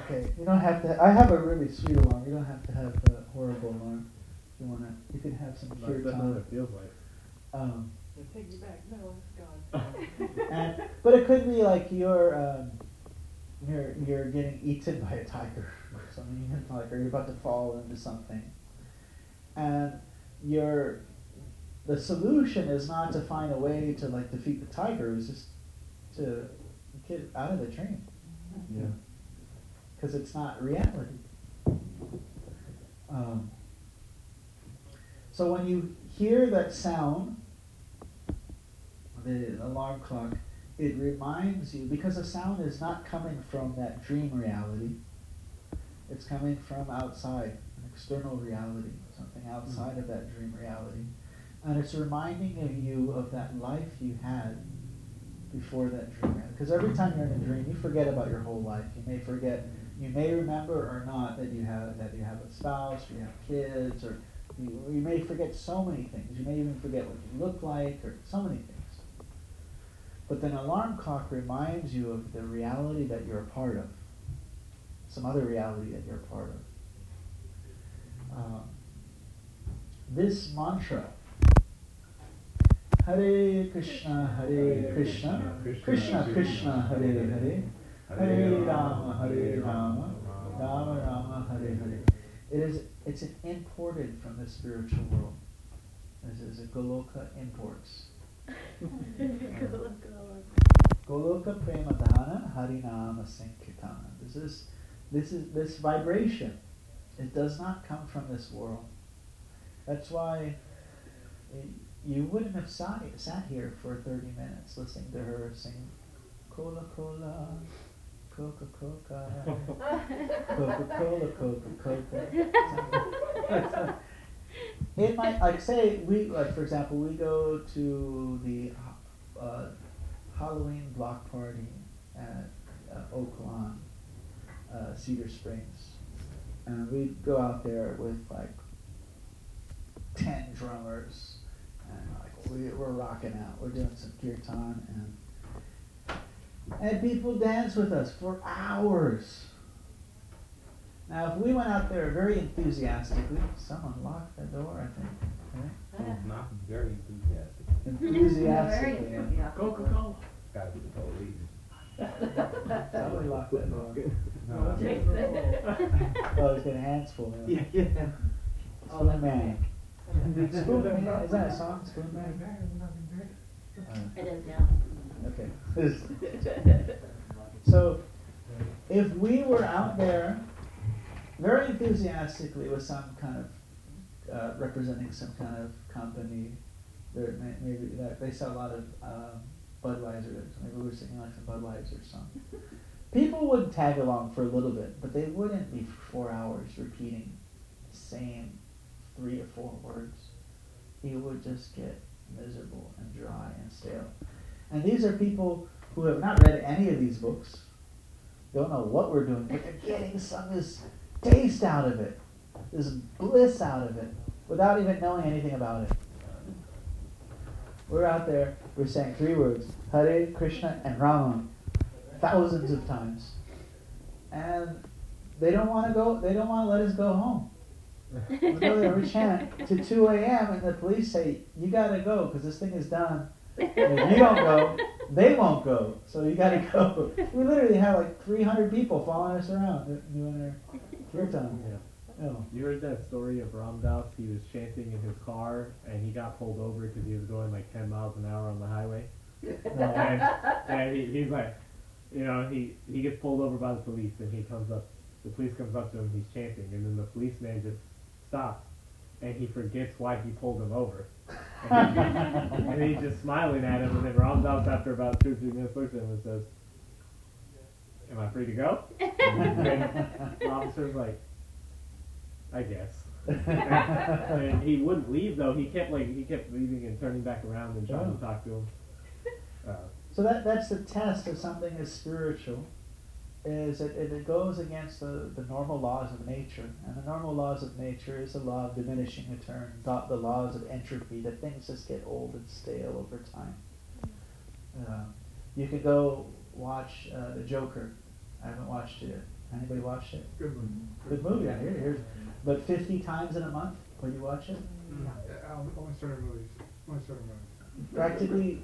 Okay, you don't have to. I have a really sweet alarm. You don't have to have a horrible alarm. If you wanna, you can have some pure That's not what time. it feels like. Um, Take you back. No, it's gone. and, but it could be like you're um, you're you're getting eaten by a tiger or something, like or you're about to fall into something, and your the solution is not to find a way to like defeat the tiger. It's just to get out of the train. Yeah. because it's not reality. Um, so when you hear that sound, the alarm clock, it reminds you because the sound is not coming from that dream reality. It's coming from outside, an external reality, something outside of that dream reality. And it's reminding of you of that life you had before that dream. Because every time you're in a dream, you forget about your whole life. You may forget, you may remember or not that you have that you have a spouse, or you have kids, or you, you may forget so many things. You may even forget what you look like, or so many things. But then alarm clock reminds you of the reality that you're a part of, some other reality that you're a part of. Um, this mantra, Hare Krishna, Hare Krishna, Krishna Krishna, Hare Hare, Hare Rama, Hare Rama, Rama Rama, Hare Hare. It is, it's an imported from the spiritual world. This is a Goloka imports. Goloka Premadhana Harinama Sankirtana. This is this is this vibration. It does not come from this world. That's why eh, you wouldn't have sat, sat here for 30 minutes listening to her sing Cola Cola, Coca Coca, Coca Cola, Coca Coca. It might, like, say, we, like, for example, we go to the uh, Halloween block party at uh, Oak Lawn, uh, Cedar Springs. And we go out there with, like, 10 drummers. And, like, we, we're rocking out. We're doing some kirtan. And, and people dance with us for hours. Now, if we went out there very enthusiastically, someone locked the door, I think. Right? Oh, not very enthusiastic. Enthusiastically. yeah. Coca-Cola. Gotta be the police. Somebody locked that door. No, Oh, he's oh, got hands full. Yeah, yeah. Spoon Man. Spoon Man. Is that a song? Spoon Man? It is, yeah. Okay. so, if we were out there very enthusiastically with some kind of uh, representing some kind of company, there may, maybe that they sell a lot of um, Budweiser. Maybe we were singing like some Budweiser song. people would tag along for a little bit, but they wouldn't be for four hours repeating the same three or four words. You would just get miserable and dry and stale. And these are people who have not read any of these books, don't know what we're doing, but they're getting some of this taste out of it, this bliss out of it, without even knowing anything about it. We're out there, we're saying three words Hare, Krishna, and Rama thousands of times. And they don't want to go, they don't want to let us go home. We go there, chant to 2 a.m., and the police say, You gotta go because this thing is done. If you don't go, they won't go. So you gotta go. We literally have like 300 people following us around uh, doing their kirtan. Yeah. Oh. You heard that story of Ram Dass? He was chanting in his car and he got pulled over because he was going like 10 miles an hour on the highway. and and he, he's like, you know, he, he gets pulled over by the police and he comes up, the police comes up to him, he's chanting, and then the policeman just stops and he forgets why he pulled him over. And, he's just smiling at him, and then Ram Dass, after about two or three minutes, looks at him and says, Am I free to go? And the officer's like, I guess. and he wouldn't leave though. He kept like he kept leaving and turning back around and trying to Oh. talk to him. Uh, So that that's the test of something as spiritual, is it, it, goes against the, the normal laws of nature. And the normal laws of nature is the law of diminishing return, not the laws of entropy, that things just get old and stale over time. Uh, you could go watch uh, The Joker. I haven't watched it yet. Anybody watched it? Good one. Good movie, I hear. Here's, but 50 times in a month, will you watch it? Yeah, I'll only certain movies. Only certain movies. practically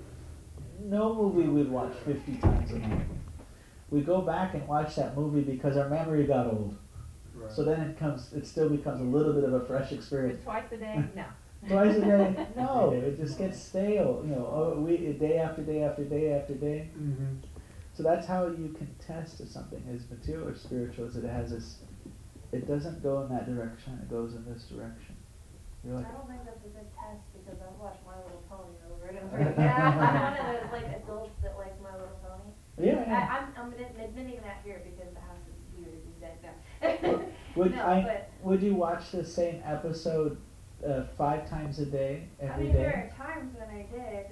no movie we'd watch 50 times a month. We go back and watch that movie because our memory got old. Right. So then it comes, it still becomes a little bit of a fresh experience. Twice a day? No. Twice a day? No, it just gets stale. You know, oh, we day after day after day after day. Mm-hmm. So that's how you can test if something is material or spiritual. Is it has this, it doesn't go in that direction. It goes in this direction. You're I don't think that's a good test because I've watched My Little Pony over and over again. I'm one of those like adults that likes My Little Pony. Yeah, I, yeah. I'm, I'm admitting that here because the house is weird and dead now. Would no, I? but Would you watch the same episode uh, five times a day I mean, day? there are times when I did.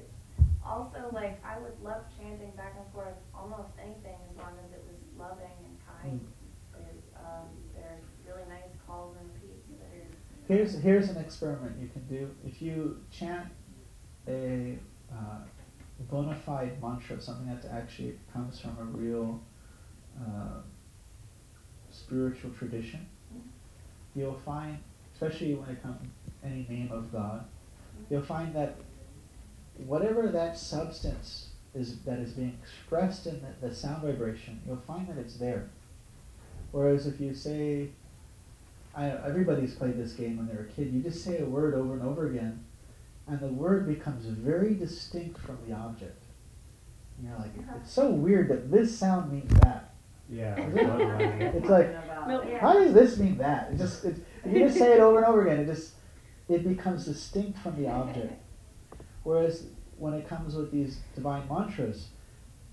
Also, like I would love chanting back and forth almost anything as long as it was loving and kind. Hmm. There's, um, there's really nice calls and peace. There's Here's here's an experiment you can do. If you chant a uh, bona fide mantra, something that actually comes from a real uh, spiritual tradition, you'll find, especially when it comes any name of God, you'll find that whatever that substance is that is being expressed in the, the sound vibration, you'll find that it's there. Whereas if you say I, everybody's played this game when they were a kid. You just say a word over and over again, and the word becomes very distinct from the object. And you're like, it's so weird that this sound means that. yeah. It's like, how does this mean that? It just, it, if you just say it over and over again, it just, it becomes distinct from the object. Whereas when it comes with these divine mantras,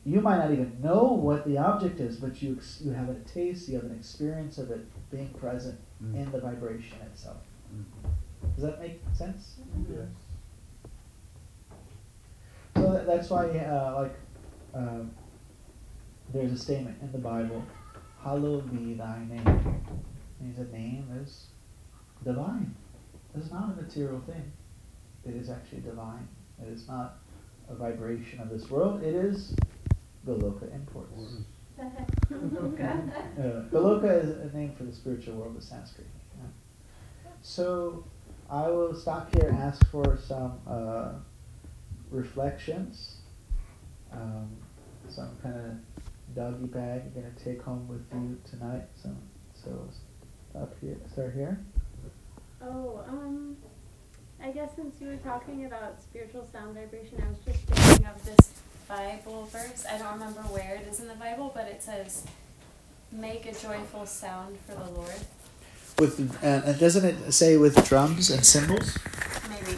you might not even know what the object is, but you ex- you have a taste, you have an experience of it being present Mm. in the vibration itself. Mm. Does that make sense? Yes. So that, that's why, uh, like, um, there's a statement in the Bible, "Hallowed be Thy name." Means a name is divine. It's not a material thing. It is actually divine. It is not a vibration of this world. It is Goloka imports. Uh, Goloka is a name for the spiritual world of Sanskrit. yeah. So I will stop here and ask for some uh, reflections, um, some kind of doggy bag you're going to take home with you tonight. So, so stop here, start here. Oh, um, I guess since you were talking about spiritual sound vibration, I was just thinking of this Bible verse. I don't remember where it is in the Bible, but it says, "Make a joyful sound for the Lord." With and, and doesn't it say with drums and cymbals? Maybe,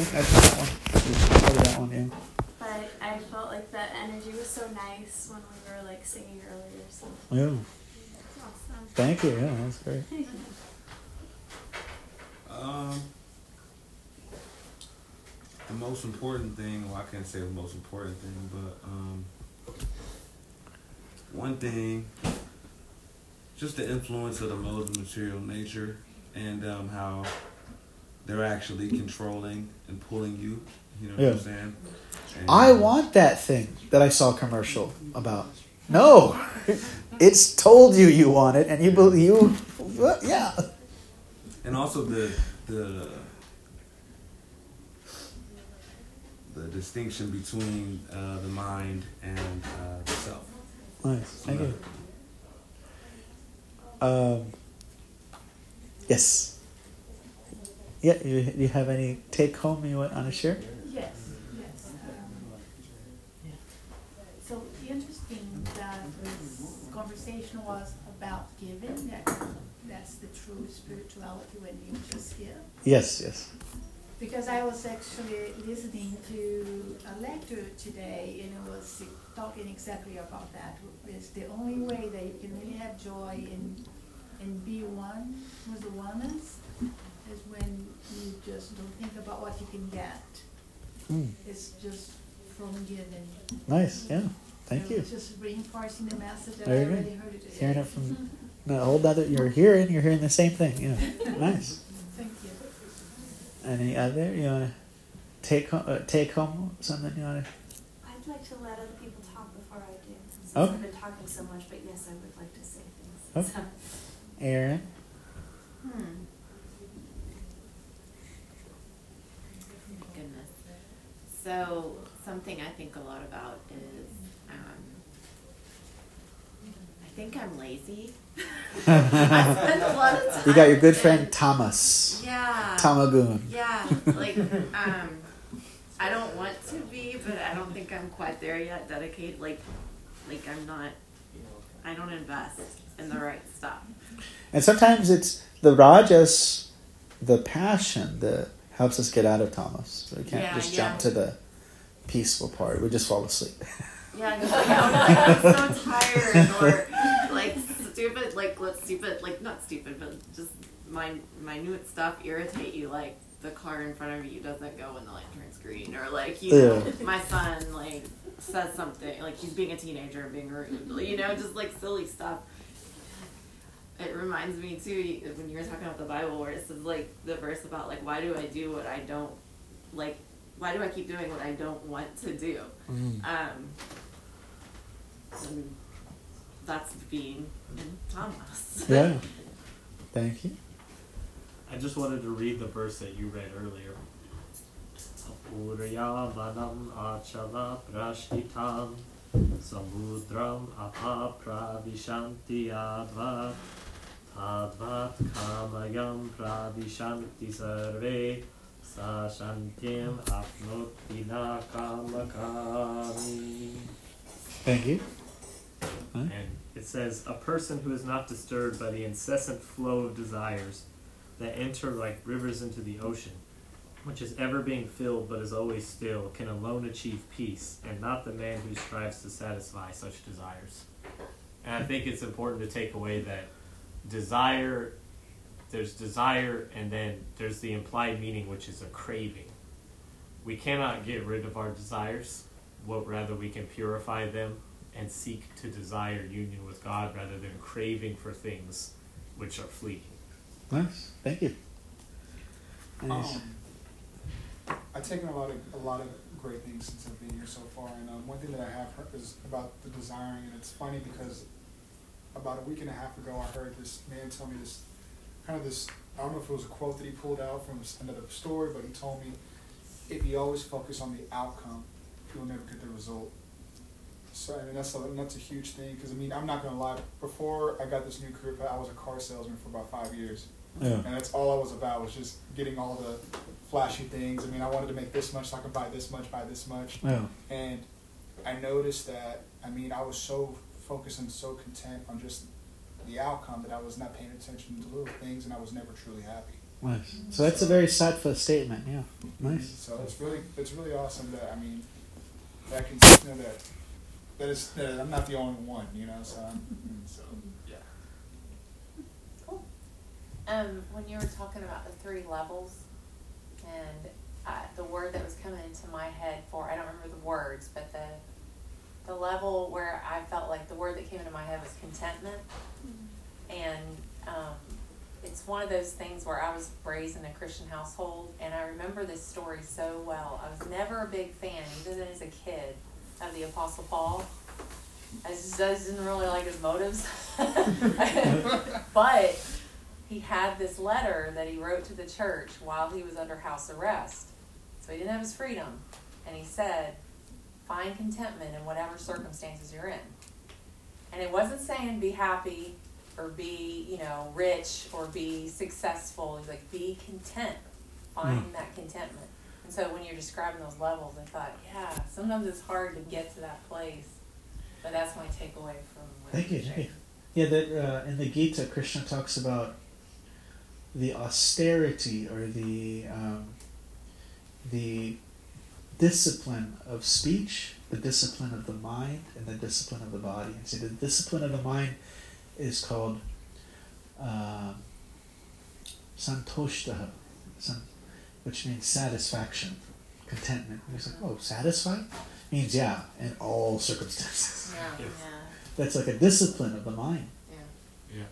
I think that's that one. It's probably that one, yeah. but I felt like that energy energy was so nice when we were like singing earlier. So Yeah. it's awesome. Thank you. Yeah, that's great. Um, the most important thing, well, I can't say the most important thing, but um, one thing, just the influence of the modes of material nature and um, how they're actually controlling and pulling you. You know what Yeah. I'm saying? And, I want that thing that I saw a commercial about. No, it's told you you want it, and you believe you. Yeah. and also the the the distinction between uh, the mind and uh, the self. Nice. Thank you. Um. Yes. Yeah. You you have any take home you want to share? Yes, yes. um, So interesting that this conversation was about giving, that, that's the true spirituality when you just give. Yes. Yes. Because I was actually listening to a lecture today and it was talking exactly about that. It's the only way that you can really have joy and, and be one with the oneness is when you just don't think about what you can get. Mm, It's just from giving. nice. Yeah. Thank So you. it's Just reinforcing the message that I already heard it. Hearing it from. No, hold that. You're hearing. You're hearing the same thing. Yeah. Nice. Thank you. Any other? You want to take home? Uh, take home something you want to? I'd like to let other people talk before I do. Since Okay. I've been talking so much, but yes, I would like to say things. Okay. So, Aaron. Hmm. So something I think a lot about is um, I think I'm lazy. I spend a lot of time. You got your good friend Tamas. Yeah. tamo-guna. Yeah, like um, I don't want to be, but I don't think I'm quite there yet. Dedicate, like, like I'm not. I don't invest in the right stuff. And sometimes it's the rajas, the passion that helps us get out of tamas. We can't Yeah, just yeah. jump to the peaceful part. We just fall asleep. Yeah, just like, oh I'm, like, I'm so tired, or like stupid, like let stupid, like not stupid, but just my minute stuff irritate you, like the car in front of you doesn't go when the light turns green, or like you know, Yeah. my son like says something, like he's being a teenager and being rude, you know, just like silly stuff. It reminds me too when you were talking about the Bible, where it says like the verse about like why do I do what I don't like, why do I keep doing what I don't want to do? Mm. Um, and that's being in tamas. Yeah. Thank you. I just wanted to read the verse that you read earlier. Uryavanam achala prashitam samudram apapravishanti advat kamayam pravishanti sarve sa shantyam apnoti na kamakami. Thank you. And it says, A person who is not disturbed by the incessant flow of desires that enter like rivers into the ocean, which is ever being filled but is always still, can alone achieve peace, and not the man who strives to satisfy such desires. And I think it's important to take away that desire, there's desire, and then there's the implied meaning, which is a craving. We cannot get rid of our desires, what rather we can purify them and seek to desire union with God rather than craving for things which are fleeting. Nice. Thank you. Nice. Um, I've taken a lot of a lot of great things since I've been here so far, and um, one thing that I have heard is about the desiring, and it's funny because about a week and a half ago, I heard this man tell me this kind of this. I don't know if it was a quote that he pulled out from another story, but he told me if you always focus on the outcome, you'll never get the result. So I mean that's a that's a huge thing because I mean I'm not gonna lie. Before I got this new career, I was a car salesman for about five years. Yeah. And that's all I was about was just getting all the flashy things. I mean, I wanted to make this much so I could buy this much, buy this much. Yeah. And I noticed that, I mean, I was so focused and so content on just the outcome that I was not paying attention to little things and I was never truly happy. Nice. So that's a very sattva statement. Yeah. Nice. So it's really, it's really awesome that, I mean, that I can know that that it's that I'm not the only one, you know. So, I'm, so yeah. Cool. Um, when you were talking about the three levels, and uh, the word that was coming into my head for I don't remember the words, but the the level where I felt like the word that came into my head was contentment, and um, it's one of those things where I was raised in a Christian household, and I remember this story so well. I was never a big fan, even as a kid, of the Apostle Paul. I just, I just didn't really like his motives, but he had this letter that he wrote to the church while he was under house arrest. So he didn't have his freedom. And he said, find contentment in whatever circumstances you're in. And it wasn't saying be happy or be, you know, rich or be successful. He's like, be content. Find Mm. that contentment. And so when you're describing those levels, I thought, yeah, sometimes it's hard to get to that place. But that's my takeaway from what Thank you. Thank you. Yeah, that uh, in the Gita, Krishna talks about the austerity or the um, the discipline of speech, the discipline of the mind, and the discipline of the body. And so the discipline of the mind is called um santoshtaha, which means satisfaction, contentment. And it's like, oh, satisfied means yeah, in all circumstances. Yeah, Yes. yeah, That's like a discipline of the mind. yeah. Yeah.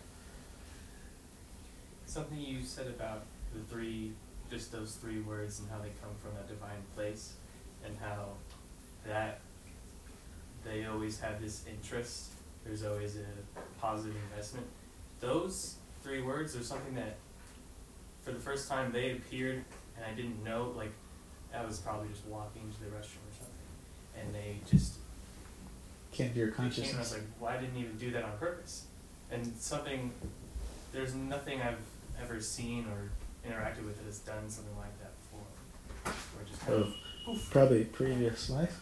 Something you said about the three, just those three words and how they come from that divine place, and how that they always have this interest. There's always a positive investment. Those three words are something that, for the first time, they appeared, and I didn't know. Like, I was probably just walking to the restroom or something, and they just Came to your it came, and I was consciousness. like, well, didn't even do that on purpose. And something, there's nothing I've ever seen or interacted with that has done something like that before. Or just kind of, Oh, probably previous life.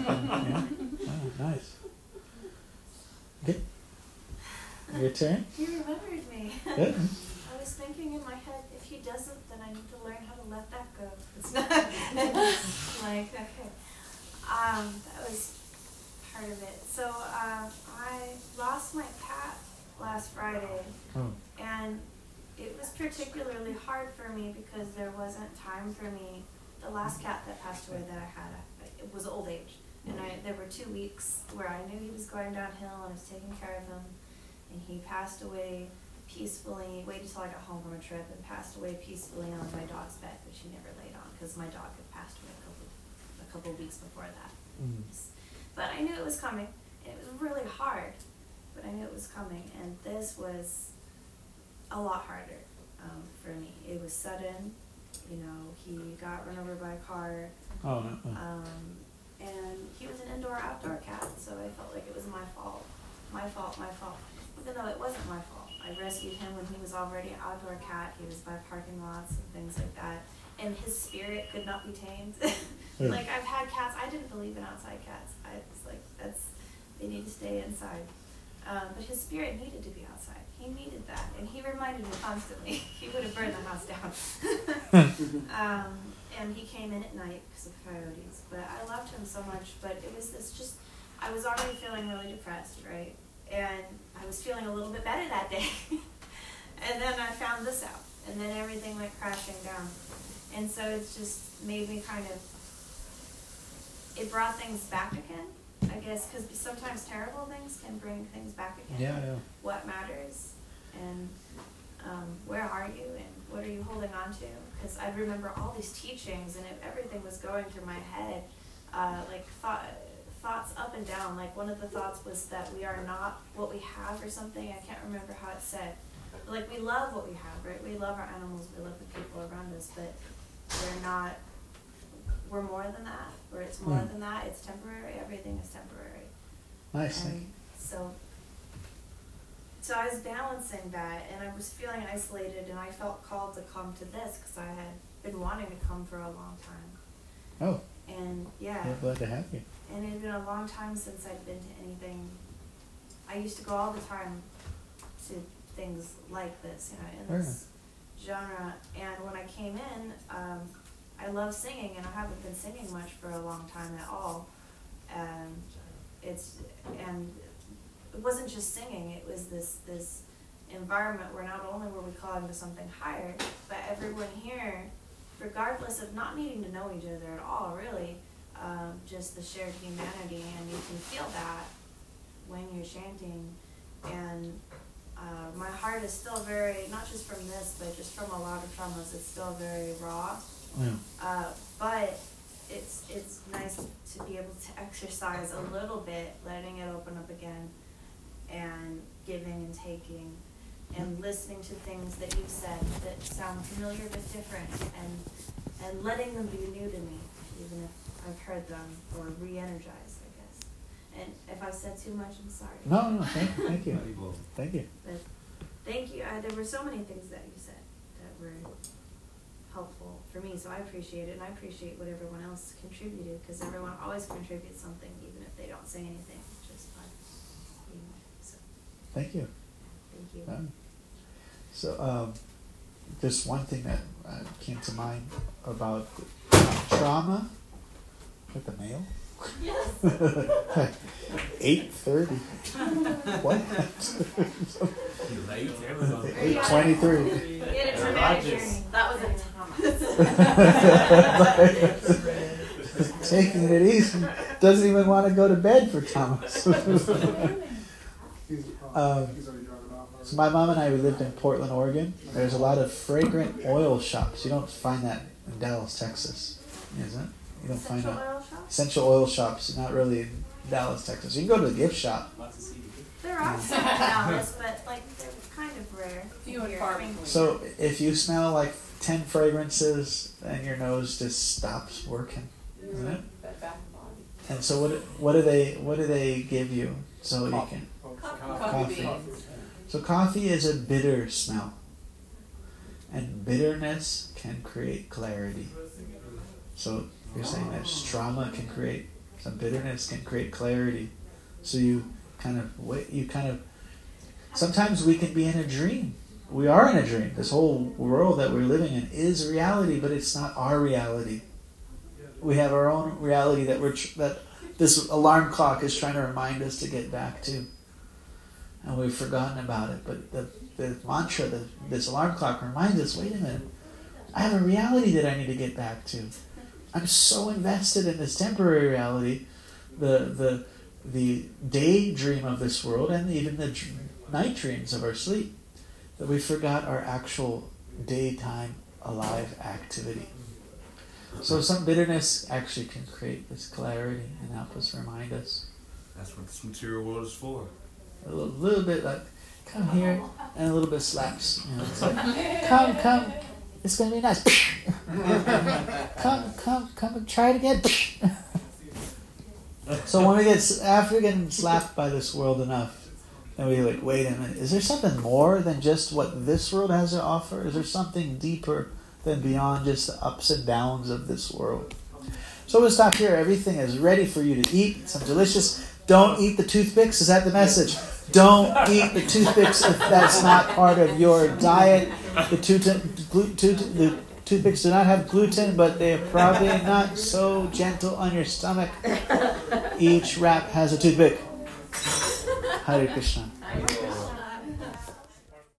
yeah. Oh, nice. Okay. Your turn. You remembered me. Good. I was thinking in my head, if he doesn't, then I need to learn how to let that go. It's not like okay. Um, that was part of it. So uh, I lost my cat last Friday, Oh. and it was particularly hard for me because there wasn't time for me. The last cat that passed away that I had, I- it was old age, and I there were two weeks where I knew he was going downhill, and I was taking care of him, and he passed away peacefully. Waited until I got home from a trip and passed away peacefully on my dog's bed, which he never laid on because my dog had passed away a couple a couple weeks before that. Mm. But I knew it was coming. It was really hard, but I knew it was coming, and this was a lot harder um, for me. It was sudden. You know, he got run over by a car, Oh no. oh. um, and he was an indoor-outdoor cat, so I felt like it was my fault, my fault, my fault. Even though it wasn't my fault, I rescued him when he was already an outdoor cat. He was by parking lots and things like that, and his spirit could not be tamed. Yeah. like I've had cats, I didn't believe in outside cats. I was like, that's they need to stay inside. Um, but his spirit needed to be outside. He needed that, and he reminded me constantly. he would have burned the house down. um, and he came in at night because of coyotes. But I loved him so much. But it was this just, I was already feeling really depressed, right? And I was feeling a little bit better that day. and then I found this out, and then everything went crashing down. And so it's just made me kind of, it brought things back again, I guess, because sometimes terrible things can bring things back again. Yeah, yeah. what matters and um, where are you and what are you holding on to? Because i remember all these teachings and it, everything was going through my head uh, like thought, thoughts up and down. Like one of the thoughts was that we are not what we have or something. I can't remember how it said. But, like we love what we have right? We love our animals. We love the people around us but we're not we're more than that or it's more Hmm. than that it's temporary everything is temporary Nice. Thank and so, so I was balancing that, and I was feeling isolated, and I felt called to come to this because I had been wanting to come for a long time. Oh, And yeah, we're glad to have you. and it had been a long time since I'd been to anything. I used to go all the time to things like this, you know, in this genre. And when I came in, um, I love singing, and I haven't been singing much for a long time at all. And it's and it wasn't just singing. It was this this environment where not only were we calling to something higher, but everyone here, regardless of not needing to know each other at all, really, um, just the shared humanity, and you can feel that when you're chanting. And uh, my heart is still very, not just from this, but just from a lot of traumas, it's still very raw. Yeah. Uh, but it's it's nice to be able to exercise a little bit, letting it open up again, and giving and taking, and listening to things that you've said that sound familiar but different, and and letting them be new to me, even if I've heard them or re-energized, I guess. And if I've said too much, I'm sorry. No, no, thank, thank you. Thank you. But thank you. Uh, there were so many things that you said that were helpful for me, so I appreciate it, and I appreciate what everyone else contributed because everyone always contributes something, even if they don't say anything, which is fun. Know, so Thank you. thank you. Um, so, um, just one thing that uh, came to mind about trauma with the mail. Yes. Eight thirty. what? Late? Eight twenty-three. We had a Yeah, traumatic journey. That was a tamas. Taking it easy. Doesn't even want to go to bed for tamas. Um, he's already driving off. So my mom and I we lived in Portland, Oregon. There's a lot of fragrant oil shops. You don't find that in Dallas, Texas, is it? You don't find that. Oil shop? Essential oil shops, not really in Dallas, Texas. You can go to the gift shop. Lots of CBD. There are some in Dallas, but like they're kind of rare. Few and here. far between. So if you smell like ten fragrances, then your nose just stops working, mm-hmm. isn't it? And And so what? What do they? What do they give you so you can? Coffee. Coffee. So coffee is a bitter smell, and bitterness can create clarity. So you're saying that trauma can create some bitterness can create clarity. So you kind of wait. You kind of sometimes we can be in a dream. We are in a dream. This whole world that we're living in is reality, but it's not our reality. We have our own reality that we're tr- that this alarm clock is trying to remind us to get back to and we've forgotten about it. But the, the mantra, the, this alarm clock reminds us wait a minute, I have a reality that I need to get back to. I'm so invested in this temporary reality, the, the, the daydream of this world, and even the dr- night dreams of our sleep, that we forgot our actual daytime alive activity. So some bitterness actually can create this clarity and help us remind us That's what this material world is for. a little, little bit like come here and a little bit slaps you know it's like come come it's gonna be nice. Come come come and try it again. So when we get after getting slapped by this world enough then we like wait a minute is there something more than just what this world has to offer? Is there something deeper than beyond just the ups and downs of this world? So we'll stop here. Everything is ready for you to eat. Some delicious don't eat the toothpicks. Is that the message? Don't eat the toothpicks if that's not part of your diet. The, tooth- glu- tooth- the toothpicks do not have gluten, but they're probably not so gentle on your stomach. Each wrap has a toothpick. Hare Krishna.